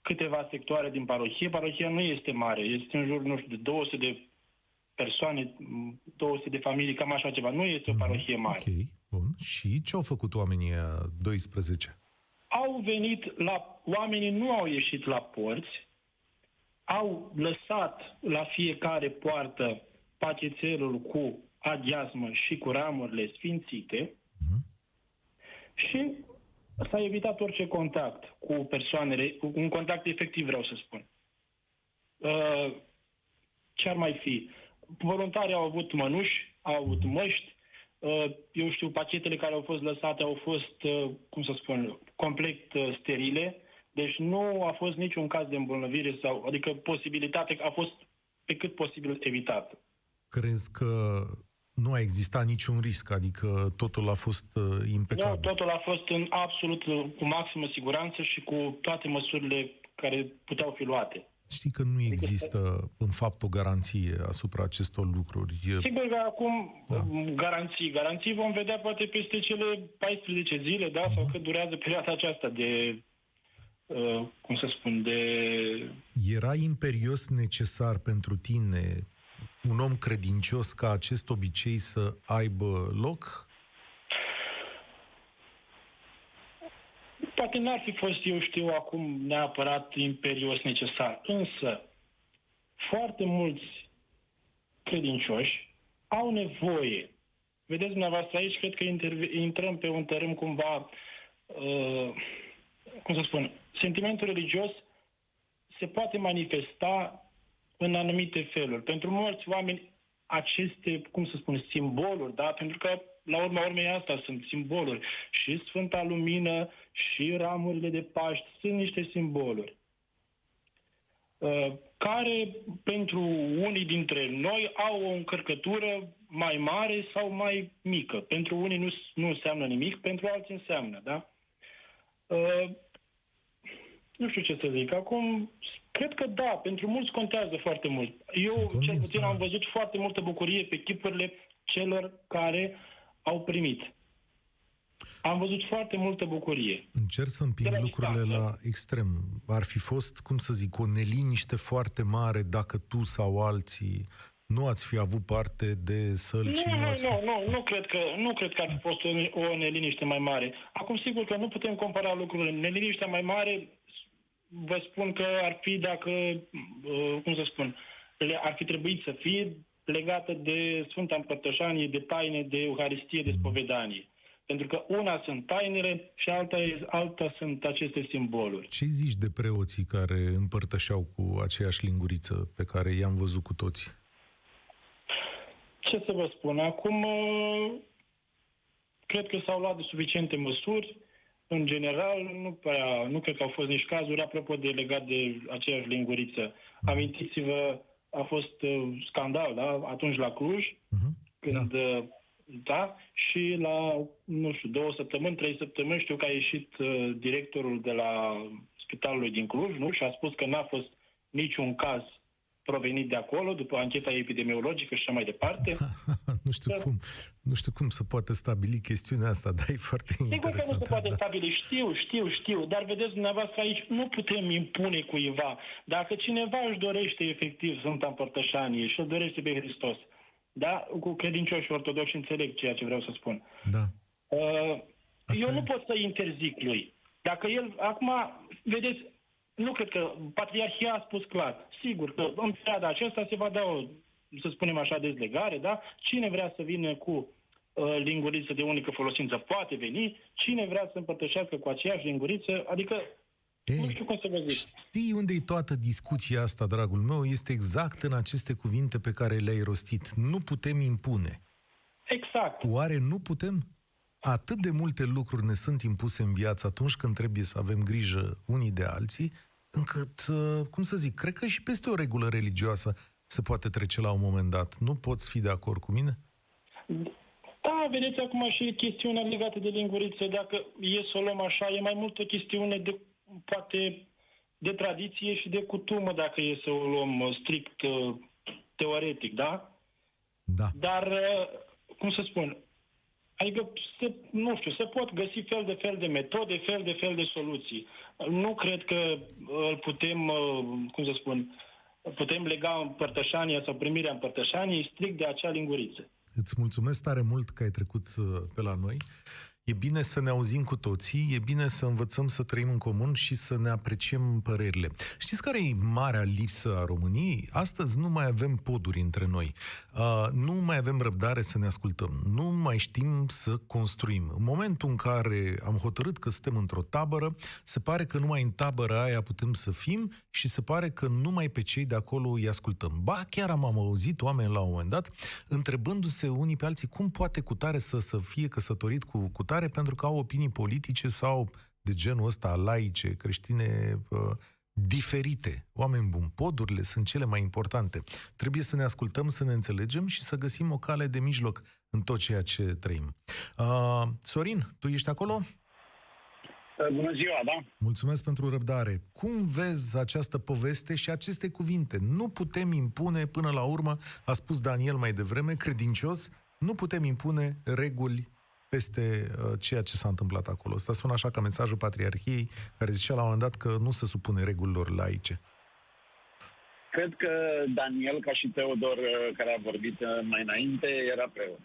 câteva sectoare din parohie. Parohia nu este mare, este în jur, nu știu, de 200 de persoane, 200 de familii, cam așa ceva. Nu este o parohie mare. Ok, bun. Și ce au făcut oamenii ăia 12? au venit la... Oamenii nu au ieșit la porți, au lăsat la fiecare poartă pachetelul cu aghiazmă și cu ramurile sfințite și s-a evitat orice contact cu persoanele, cu un contact efectiv vreau să spun. Uh, Ce ar mai fi? Voluntarii au avut mănuși, au avut măști, uh, eu știu, pachetele care au fost lăsate au fost, uh, cum să spun, complet uh, sterile, deci nu a fost niciun caz de îmbolnăvire sau, adică posibilitate a fost pe cât posibil evitată. Crezi că nu a existat niciun risc, adică totul a fost uh, Nu, impecabil? totul a fost în absolut uh, cu maximă siguranță și cu toate măsurile care puteau fi luate. Știi că nu există, în fapt, o garanție asupra acestor lucruri. E- Sigur că acum da. garanții, garanții vom vedea poate peste cele 14 zile, da, sau cât durează perioada aceasta de, uh, cum să spun, de... Era imperios necesar pentru tine, un om credincios, ca acest obicei să aibă loc? Poate n-ar fi fost, eu știu, acum neapărat imperios necesar, însă foarte mulți credincioși au nevoie. Vedeți dumneavoastră aici, cred că interv- intrăm pe un tărâm cumva, uh, cum să spun, sentimentul religios se poate manifesta în anumite feluri. Pentru mulți oameni aceste, cum să spun, simboluri, da? Pentru că la urma urmei asta sunt simboluri. Și Sfânta Lumină și ramurile de Paști sunt niște simboluri uh, care pentru unii dintre noi au o încărcătură mai mare sau mai mică. Pentru unii nu, nu înseamnă nimic, pentru alții înseamnă, da? Uh, nu știu ce să zic. Acum, cred că da, pentru mulți contează foarte mult. Eu, cel puțin, da. am văzut foarte multă bucurie pe chipurile celor care au primit. Am văzut foarte multă bucurie. Încerc să împing lucrurile la extrem. Ar fi fost, cum să zic, o neliniște foarte mare dacă tu sau alții nu ați fi avut parte de sălci. Nu, nu, nu, nu, nu, cred că, nu cred că ar fi fost o, o neliniște mai mare. Acum, sigur că nu putem compara lucrurile. Neliniștea mai mare, vă spun că ar fi dacă, uh, cum să spun, ar fi trebuit să fie legată de Sfânta Împărtășanie, de taine, de Euharistie, de spovedanie. Pentru că una sunt tainele și alta, alta sunt aceste simboluri. Ce zici de preoții care împărtășeau cu aceeași linguriță pe care i-am văzut cu toții? Ce să vă spun? Acum, uh, cred că s-au luat de suficiente măsuri. În general, nu, prea, nu cred că au fost nici cazuri. Apropo de legat de aceeași linguriță, mm. amintiți-vă, a fost uh, scandal, da? Atunci la Cluj, mm-hmm. când da. Uh, da? Și la, nu știu, două săptămâni, trei săptămâni, știu că a ieșit uh, directorul de la spitalului din Cluj, nu? Și a spus că n-a fost niciun caz provenit de acolo, după ancheta epidemiologică și așa mai departe. *laughs* nu știu Dar... cum, nu știu cum se poate stabili chestiunea asta, dar e foarte Sigur interesant. Sigur că nu se poate da. stabili, știu, știu, știu, dar vedeți dumneavoastră aici, nu putem impune cuiva. Dacă cineva își dorește efectiv Sfânta Împărtășanie și îl dorește pe Hristos, da? Cu credincioși ortodoxi înțeleg ceea ce vreau să spun. Da. Uh, eu e... nu pot să interzic lui. Dacă el, acum, vedeți, nu cred că Patriarhia a spus clar. Sigur că în perioada aceasta se va da o, să spunem așa, dezlegare, da? Cine vrea să vină cu uh, linguriță de unică folosință poate veni, cine vrea să împărtășească cu aceeași linguriță, adică ei, nu știu cum să vă zic. Știi unde e toată discuția asta, dragul meu? Este exact în aceste cuvinte pe care le-ai rostit. Nu putem impune. Exact. Oare nu putem? Atât de multe lucruri ne sunt impuse în viață atunci când trebuie să avem grijă unii de alții, încât, uh, cum să zic, cred că și peste o regulă religioasă se poate trece la un moment dat. Nu poți fi de acord cu mine? Da, vedeți acum și chestiunea legată de linguriță. Dacă e să o luăm așa, e mai mult o chestiune de poate de tradiție și de cutumă, dacă e să o luăm uh, strict uh, teoretic, da? Da. Dar, uh, cum să spun, adică, se, nu știu, se pot găsi fel de fel de metode, fel de fel de soluții. Nu cred că îl putem, cum să spun, putem lega împărtășania sau primirea împărtășaniei strict de acea linguriță. Îți mulțumesc tare mult că ai trecut pe la noi. E bine să ne auzim cu toții, e bine să învățăm să trăim în comun și să ne apreciem părerile. Știți care e marea lipsă a României? Astăzi nu mai avem poduri între noi. Uh, nu mai avem răbdare să ne ascultăm. Nu mai știm să construim. În momentul în care am hotărât că suntem într-o tabără, se pare că numai în tabăra aia putem să fim și se pare că numai pe cei de acolo îi ascultăm. Ba, chiar am auzit oameni la un moment dat întrebându-se unii pe alții cum poate cutare să, să fie căsătorit cu cutare tare pentru că au opinii politice sau de genul ăsta laice, creștine, uh, diferite. Oameni buni, podurile sunt cele mai importante. Trebuie să ne ascultăm, să ne înțelegem și să găsim o cale de mijloc în tot ceea ce trăim. Uh, Sorin, tu ești acolo? Uh, bună ziua, da. Mulțumesc pentru răbdare. Cum vezi această poveste și aceste cuvinte? Nu putem impune până la urmă, a spus Daniel mai devreme, credincios, nu putem impune reguli peste uh, ceea ce s-a întâmplat acolo. Asta sună așa ca mesajul Patriarhiei, care zicea la un moment dat că nu se supune regulilor laice. Cred că Daniel, ca și Teodor, uh, care a vorbit uh, mai înainte, era preot.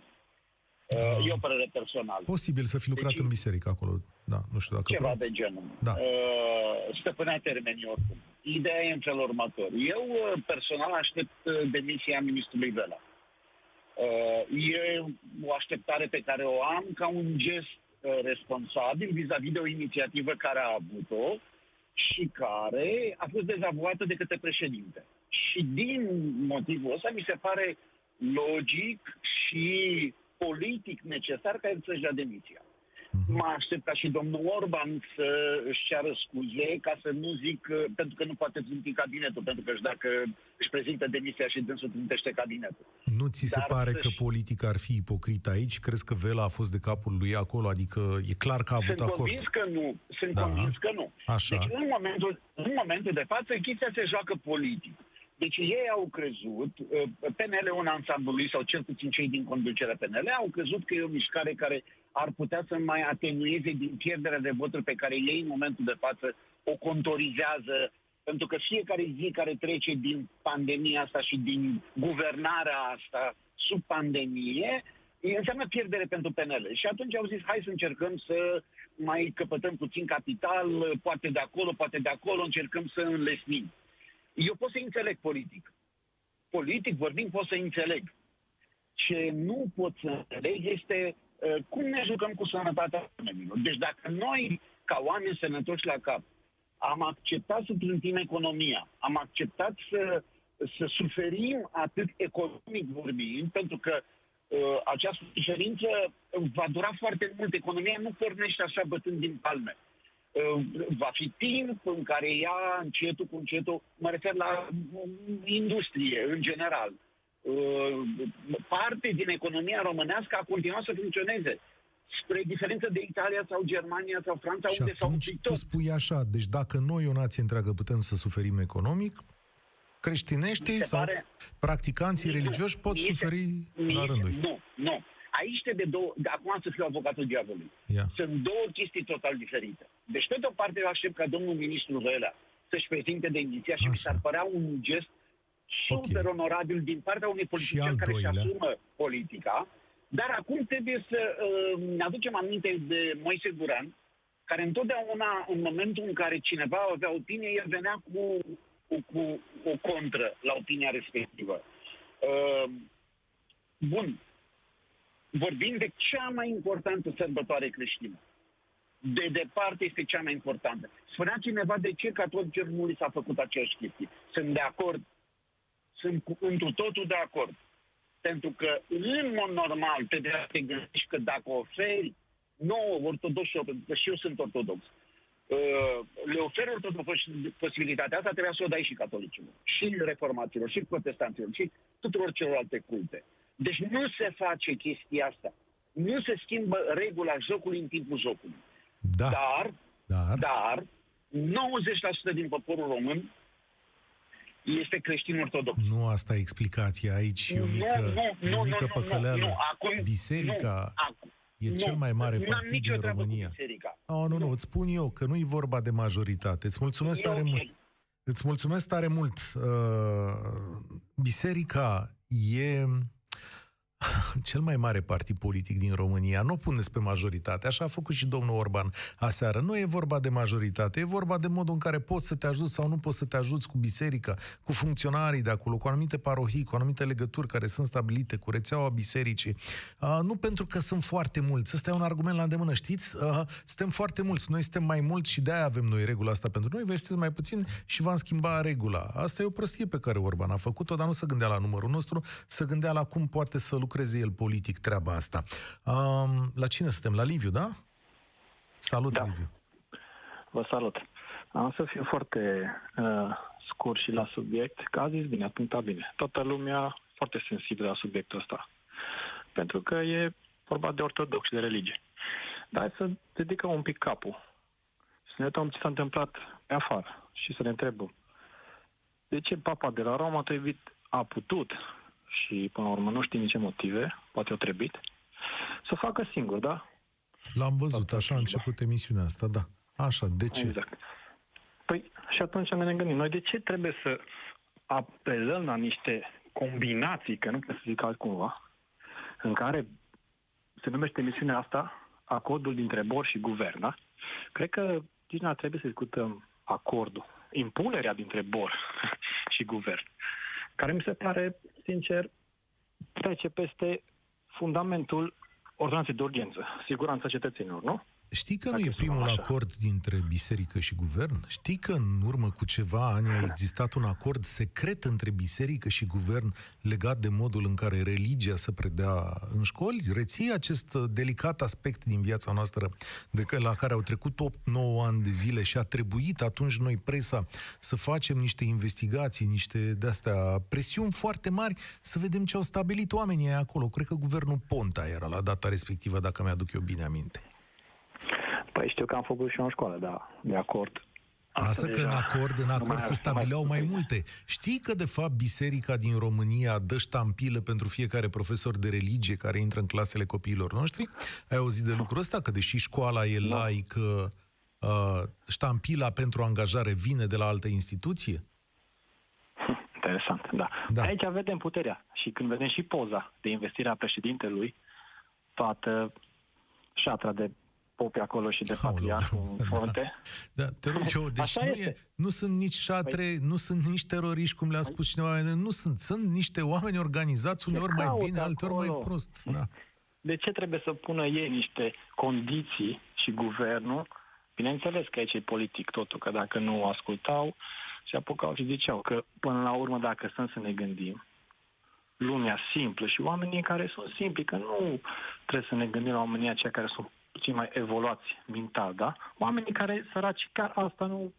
Uh, e o părere personală. Posibil să fi lucrat deci, în biserică acolo. Da, nu știu dacă... Ceva pro... de genul. Da. Uh, stăpânea termenii oricum. Ideea e în felul următor. Eu uh, personal aștept uh, demisia ministrului Vela. Uh, e o așteptare pe care o am ca un gest responsabil vis-a-vis de o inițiativă care a avut-o și care a fost dezavuată de către președinte. Și din motivul ăsta mi se pare logic și politic necesar ca el să-și dea demisia. Mhm. Mă aștept ca și domnul Orban să își ceară scuze, ca să nu zic, pentru că nu poate trimite cabinetul, pentru că dacă își prezintă demisia și dânsul trimitește cabinetul. Nu ți se Dar pare că politica ar fi ipocrit aici? Crezi că Vela a fost de capul lui acolo? Adică e clar că a avut sunt acord. Convins că nu. Sunt da. convins că nu. Așa. Deci în momentul, în momentul de față, chestia se joacă politic. Deci ei au crezut, uh, PNL-ul în lui, sau cel puțin cei din conducerea PNL, au crezut că e o mișcare care ar putea să mai atenueze din pierderea de voturi pe care ei în momentul de față o contorizează pentru că fiecare zi care trece din pandemia asta și din guvernarea asta sub pandemie, înseamnă pierdere pentru PNL. Și atunci au zis, hai să încercăm să mai căpătăm puțin capital, poate de acolo, poate de acolo, încercăm să înlesnim. Eu pot să înțeleg politic. Politic vorbind pot să înțeleg. Ce nu pot să înțeleg este uh, cum ne jucăm cu sănătatea oamenilor. Deci dacă noi, ca oameni sănătoși la cap, am acceptat să trântim economia, am acceptat să, să suferim atât economic vorbind, pentru că uh, această suferință va dura foarte mult. Economia nu pornește așa bătând din palme. Uh, va fi timp în care ea încetul cu încetul, mă refer la industrie în general, parte din economia românească a continuat să funcționeze spre diferență de Italia sau Germania sau Franța, și unde s-au tu spui așa, deci dacă noi, o nație întreagă, putem să suferim economic, creștineștii sau pare... practicanții nu, religioși pot suferi la rândul. Nu, nu. Aici de două, de acum să fiu avocatul diavolului. Yeah. Sunt două chestii total diferite. Deci, pe de o parte, eu aștept ca domnul ministru Vela să-și prezinte demisia și mi s-ar părea un gest super okay. onorabil din partea unui politician care își asumă politica, dar acum trebuie să uh, ne aducem aminte de Moise Guran, care întotdeauna, în momentul în care cineva avea opinie, el venea cu, cu, cu o contră la opinia respectivă. Uh, bun, vorbim de cea mai importantă sărbătoare creștină. De departe este cea mai importantă. Spunea cineva de ce catolicilor nu li s-a făcut aceeași chestie. Sunt de acord. Sunt cu, întru totul de acord. Pentru că, în mod normal, te te gândești că dacă oferi nouă ortodoxilor, pentru că și eu sunt ortodox, uh, le oferă ortodox posibilitatea asta, trebuia să o dai și catolicilor, și reformaților, și protestanților, și tuturor celorlalte culte. Deci nu se face chestia asta. Nu se schimbă regula jocului în timpul jocului. Da. Dar, dar, dar 90% din poporul român este creștin ortodox. Nu asta e explicația aici. E o mică, nu, nu, e o mică nu, păcăleală. Nu, nu, acum, Biserica nu, acum, e nu, cel mai mare partid din România. Oh, nu, nu, îți spun eu că nu e vorba de majoritate. Îți mulțumesc e tare okay. mult. Îți mulțumesc tare mult. Uh, biserica e *laughs* cel mai mare partid politic din România. Nu puneți pe majoritate. Așa a făcut și domnul Orban aseară. Nu e vorba de majoritate, e vorba de modul în care poți să te ajuți sau nu poți să te ajuți cu biserica, cu funcționarii de acolo, cu anumite parohii, cu anumite legături care sunt stabilite, cu rețeaua bisericii. Uh, nu pentru că sunt foarte mulți. Ăsta e un argument la îndemână. Știți? Uh, suntem foarte mulți. Noi suntem mai mulți și de-aia avem noi regula asta pentru noi. Voi sunteți mai puțin și v-am schimbat regula. Asta e o prostie pe care Orban a făcut-o, dar nu se gândea la numărul nostru, se gândea la cum poate să lucreze lucreze el politic treaba asta. Um, la cine suntem? La Liviu, da? Salut, da. Liviu. Vă salut. Am să fiu foarte uh, scurt și la subiect, că a zis bine, a punctat bine. Toată lumea foarte sensibilă la subiectul ăsta. Pentru că e vorba de ortodox și de religie. Dar hai să dedicăm un pic capul. Să ne uităm ce s-a întâmplat pe afară și să ne întrebăm de ce papa de la Roma a, trebuit, a putut și până la urmă nu știm ce motive, poate o trebuit, să facă singur, da? L-am văzut, Toată așa a început da. emisiunea asta, da. Așa, de ce? Exact. Păi și atunci ne gândim, noi de ce trebuie să apelăm la niște combinații, că nu pot să zic altcumva, în care se numește emisiunea asta acordul dintre Bor și guvern, da? Cred că nici nu ar trebui să discutăm acordul impunerea dintre BOR *laughs* și guvern, care mi se pare, sincer, trece peste fundamentul ordonanței de urgență, siguranța cetățenilor, nu? Știi că nu e primul așa. acord dintre biserică și guvern? Știi că în urmă cu ceva ani a existat un acord secret între biserică și guvern legat de modul în care religia se predea în școli? Reții acest delicat aspect din viața noastră de că, la care au trecut 8-9 ani de zile și a trebuit atunci noi presa să facem niște investigații, niște de-astea presiuni foarte mari să vedem ce au stabilit oamenii acolo. Cred că guvernul Ponta era la data respectivă, dacă mi-aduc eu bine aminte. Păi știu că am făcut și o școală, da, de acord. Asta că în acord, în acord se stabileau mai, mai multe. Știi că, de fapt, biserica din România dă ștampilă pentru fiecare profesor de religie care intră în clasele copiilor noștri? Ai auzit de lucrul ăsta? Că deși școala e da. laică, uh, ștampila pentru angajare vine de la altă instituție? *laughs* Interesant, da. da. Aici vedem puterea. Și când vedem și poza de investire a președintelui, toată șatra de popi acolo și de patriarhul în frunte. Da, da, te rog eu, deci nu, e, nu sunt nici șatre, păi... nu sunt nici teroriști, cum le-a spus cineva, nu sunt, sunt niște oameni organizați, uneori mai bine, alteori mai prost. Da. De ce trebuie să pună ei niște condiții și guvernul? Bineînțeles că aici e politic totul, că dacă nu ascultau, se apucau și ziceau că până la urmă, dacă sunt să ne gândim, lumea simplă și oamenii care sunt simpli, că nu trebuie să ne gândim la oamenii aceia care sunt cei mai evoluați mental, da? Oamenii care, săraci, chiar asta nu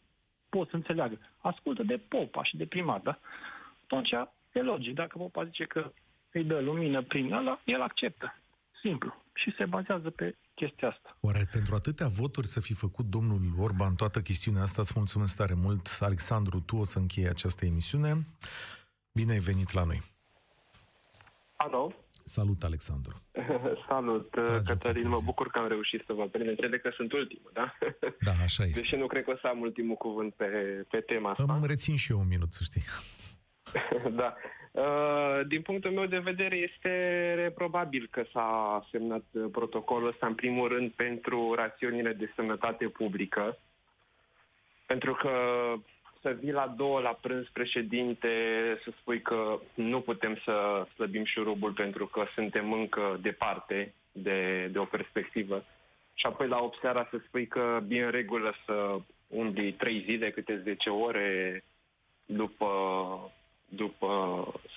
pot să înțeleagă. Ascultă de popa și de primar, da? Atunci e logic. Dacă popa zice că îi dă lumină prin ăla, el acceptă. Simplu. Și se bazează pe chestia asta. Oare pentru atâtea voturi să fi făcut domnul Orban toată chestiunea asta, îți mulțumesc tare mult. Alexandru, tu o să încheie această emisiune. Bine ai venit la noi. Alo? Salut, Alexandru! *laughs* Salut, Dragi Cătălin, mă bucur că am reușit să vă prind. Înțeleg că sunt ultimul, da? Da, așa este. Deși nu cred că o să am ultimul cuvânt pe, pe tema asta. Îmi rețin și eu un minut, să știi. *laughs* da. Uh, din punctul meu de vedere, este reprobabil că s-a semnat protocolul ăsta, în primul rând, pentru rațiunile de sănătate publică, pentru că să vii la două la prânz președinte, să spui că nu putem să slăbim șurubul pentru că suntem încă departe de, de o perspectivă. Și apoi la 8 seara să spui că e în regulă să umbli 3 zile, câte 10 ore după, după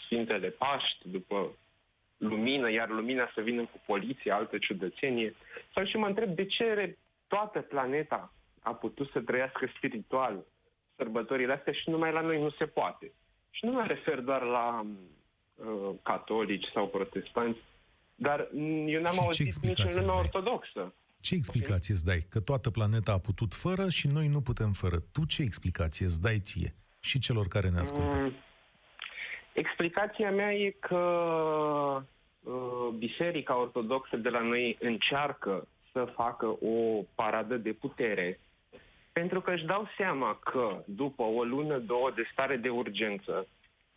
Sfintele Paști, după lumină, iar lumina să vină cu poliție, altă ciudățenie. Sau și mă întreb de ce toată planeta a putut să trăiască spiritual sărbătorile astea și numai la noi nu se poate. Și nu mă refer doar la uh, catolici sau protestanți, dar eu n-am auzit nici în lumea ortodoxă. Ce explicație îți dai? Că toată planeta a putut fără și noi nu putem fără. Tu ce explicație îți dai ție și celor care ne ascultă? Mm, explicația mea e că uh, Biserica Ortodoxă de la noi încearcă să facă o paradă de putere pentru că își dau seama că după o lună, două de stare de urgență,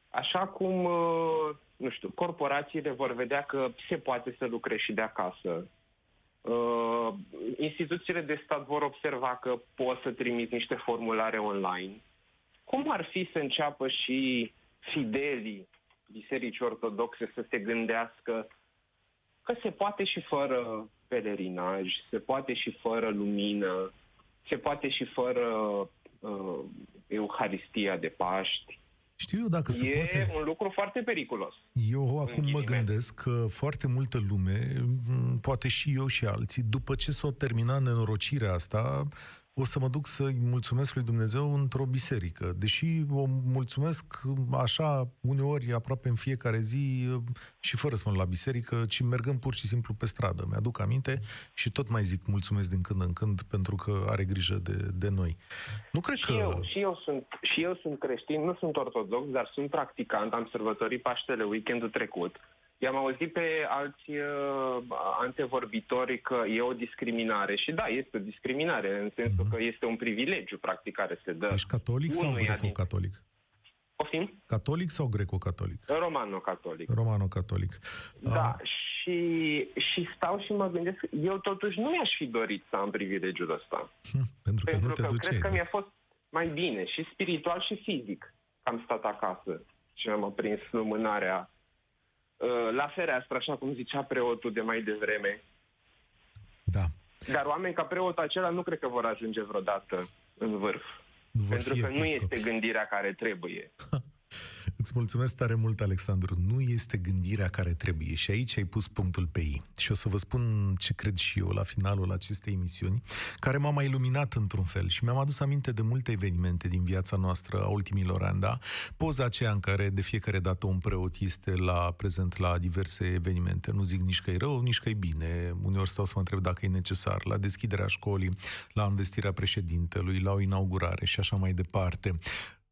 așa cum, uh, nu știu, corporațiile vor vedea că se poate să lucreze și de acasă, uh, instituțiile de stat vor observa că poți să trimiți niște formulare online, cum ar fi să înceapă și fidelii bisericii ortodoxe să se gândească că se poate și fără pelerinaj, se poate și fără lumină, se poate și fără uh, Euharistia de Paști. Știu eu dacă se e poate... E un lucru foarte periculos. Eu acum mă gândesc că foarte multă lume, poate și eu și alții, după ce s-a terminat nenorocirea asta, o să mă duc să-i mulțumesc lui Dumnezeu într-o biserică. Deși o mulțumesc așa uneori, aproape în fiecare zi și fără să mă la biserică, ci mergând pur și simplu pe stradă. Mi-aduc aminte și tot mai zic mulțumesc din când în când pentru că are grijă de, de noi. Nu cred și că... Eu, și, eu sunt, și eu sunt creștin, nu sunt ortodox, dar sunt practicant, am sărbătorit Paștele weekendul trecut I-am auzit pe alți uh, antevorbitori că e o discriminare și da, este o discriminare în sensul uh-huh. că este un privilegiu practic care se dă. Ești catolic sau greco-catolic? Poftim? Catolic sau greco-catolic? Romano-catolic. Romano-catolic. Da, uh. și, și stau și mă gândesc, eu totuși nu mi-aș fi dorit să am privilegiul ăsta. Hm, pentru că pentru nu te că duceai. Cred că mi-a fost mai bine, și spiritual și fizic. Am stat acasă și am aprins lumânarea uh, la fereastră, așa cum zicea preotul de mai devreme. Da. Dar oameni ca preotul acela nu cred că vor ajunge vreodată în vârf. Vor pentru că nu este gândirea care trebuie. *laughs* Îți mulțumesc tare mult, Alexandru. Nu este gândirea care trebuie și aici ai pus punctul pe ei. Și o să vă spun ce cred și eu la finalul acestei emisiuni, care m-a mai iluminat într-un fel și mi-am adus aminte de multe evenimente din viața noastră a ultimilor ani, da? Poza aceea în care de fiecare dată un preot este la prezent la diverse evenimente. Nu zic nici că e rău, nici că e bine. Uneori stau să mă întreb dacă e necesar. La deschiderea școlii, la investirea președintelui, la o inaugurare și așa mai departe.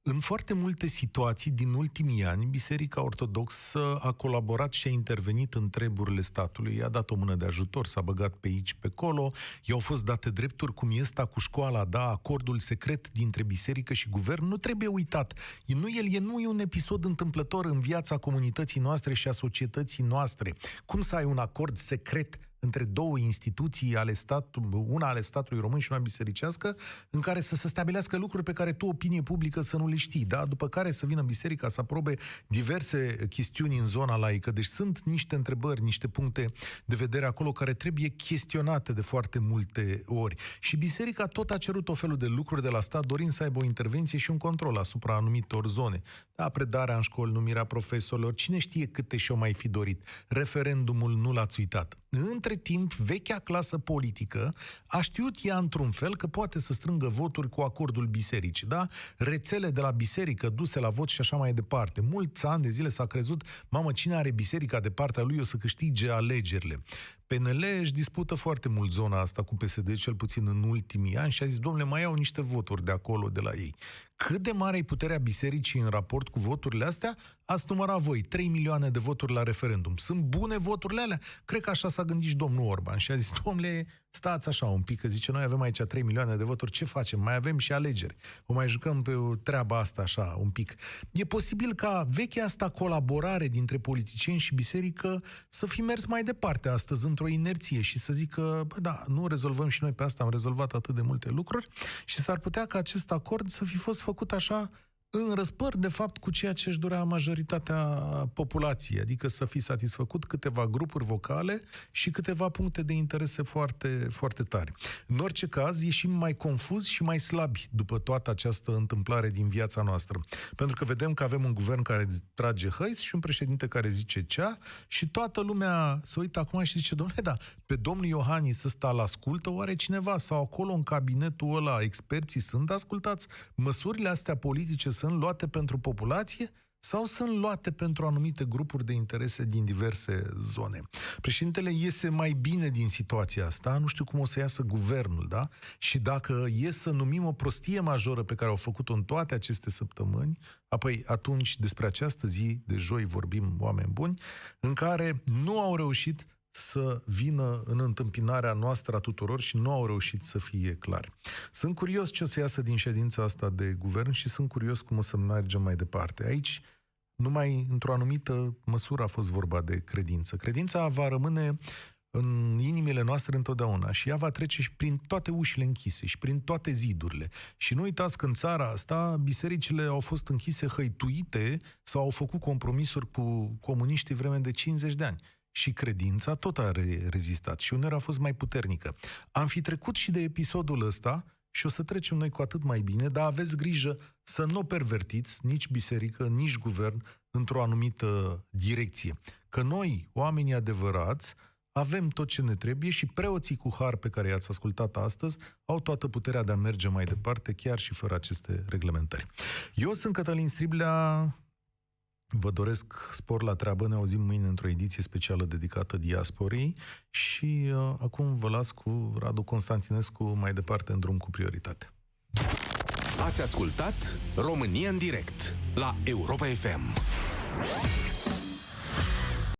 În foarte multe situații din ultimii ani, Biserica Ortodoxă a colaborat și a intervenit în treburile statului, i-a dat o mână de ajutor, s-a băgat pe aici, pe acolo, i-au fost date drepturi, cum este cu școala, da, acordul secret dintre biserică și guvern, nu trebuie uitat. Nu, el e, nu e un episod întâmplător în viața comunității noastre și a societății noastre. Cum să ai un acord secret între două instituții ale statului, una ale statului român și una bisericească, în care să se stabilească lucruri pe care tu, opinie publică, să nu le știi, da? După care să vină biserica să aprobe diverse chestiuni în zona laică. Deci sunt niște întrebări, niște puncte de vedere acolo care trebuie chestionate de foarte multe ori. Și biserica tot a cerut o felul de lucruri de la stat, dorind să aibă o intervenție și un control asupra anumitor zone. Da, predarea în școli, numirea profesorilor, cine știe câte și-o mai fi dorit. Referendumul nu l-ați uitat. Între timp, vechea clasă politică a știut ea într-un fel că poate să strângă voturi cu acordul bisericii, da? Rețele de la biserică duse la vot și așa mai departe. Mulți ani de zile s-a crezut, mamă, cine are biserica de partea lui o să câștige alegerile. PNL își dispută foarte mult zona asta cu PSD, cel puțin în ultimii ani, și a zis, domnule, mai iau niște voturi de acolo, de la ei. Cât de mare e puterea bisericii în raport cu voturile astea? Ați numărat voi 3 milioane de voturi la referendum. Sunt bune voturile alea? Cred că așa s-a gândit și domnul Orban și a zis, domnule, stați așa un pic, că zice, noi avem aici 3 milioane de voturi, ce facem? Mai avem și alegeri. O mai jucăm pe o treaba asta așa un pic. E posibil ca vechea asta colaborare dintre politicieni și biserică să fi mers mai departe astăzi într-o inerție și să zică, bă, da, nu rezolvăm și noi pe asta, am rezolvat atât de multe lucruri și s-ar putea ca acest acord să fi fost făcut așa în răspăr, de fapt, cu ceea ce își dorea majoritatea populației, adică să fi satisfăcut câteva grupuri vocale și câteva puncte de interese foarte, foarte tari. În orice caz, ieșim mai confuzi și mai slabi după toată această întâmplare din viața noastră. Pentru că vedem că avem un guvern care trage hăiți și un președinte care zice cea și toată lumea se uită acum și zice, domnule, da, pe domnul Iohannis ăsta la ascultă oare cineva sau acolo în cabinetul ăla experții sunt ascultați? Măsurile astea politice sunt luate pentru populație sau sunt luate pentru anumite grupuri de interese din diverse zone. Președintele iese mai bine din situația asta, nu știu cum o să iasă guvernul, da? Și dacă e să numim o prostie majoră pe care au făcut-o în toate aceste săptămâni, apoi atunci despre această zi de joi vorbim oameni buni, în care nu au reușit să vină în întâmpinarea noastră a tuturor și nu au reușit să fie clari. Sunt curios ce o să iasă din ședința asta de guvern și sunt curios cum o să mergem mai departe. Aici, numai într-o anumită măsură a fost vorba de credință. Credința va rămâne în inimile noastre întotdeauna și ea va trece și prin toate ușile închise și prin toate zidurile. Și nu uitați că în țara asta bisericile au fost închise hăituite sau au făcut compromisuri cu comuniștii vreme de 50 de ani și credința tot a rezistat și uneori a fost mai puternică. Am fi trecut și de episodul ăsta și o să trecem noi cu atât mai bine, dar aveți grijă să nu pervertiți nici biserică, nici guvern într-o anumită direcție. Că noi, oamenii adevărați, avem tot ce ne trebuie și preoții cu har pe care i-ați ascultat astăzi au toată puterea de a merge mai departe, chiar și fără aceste reglementări. Eu sunt Cătălin Striblea, Vă doresc spor la treabă, ne auzim mâine într-o ediție specială dedicată diasporii și uh, acum vă las cu Radu Constantinescu mai departe în drum cu prioritate. Ați ascultat România în direct la Europa FM.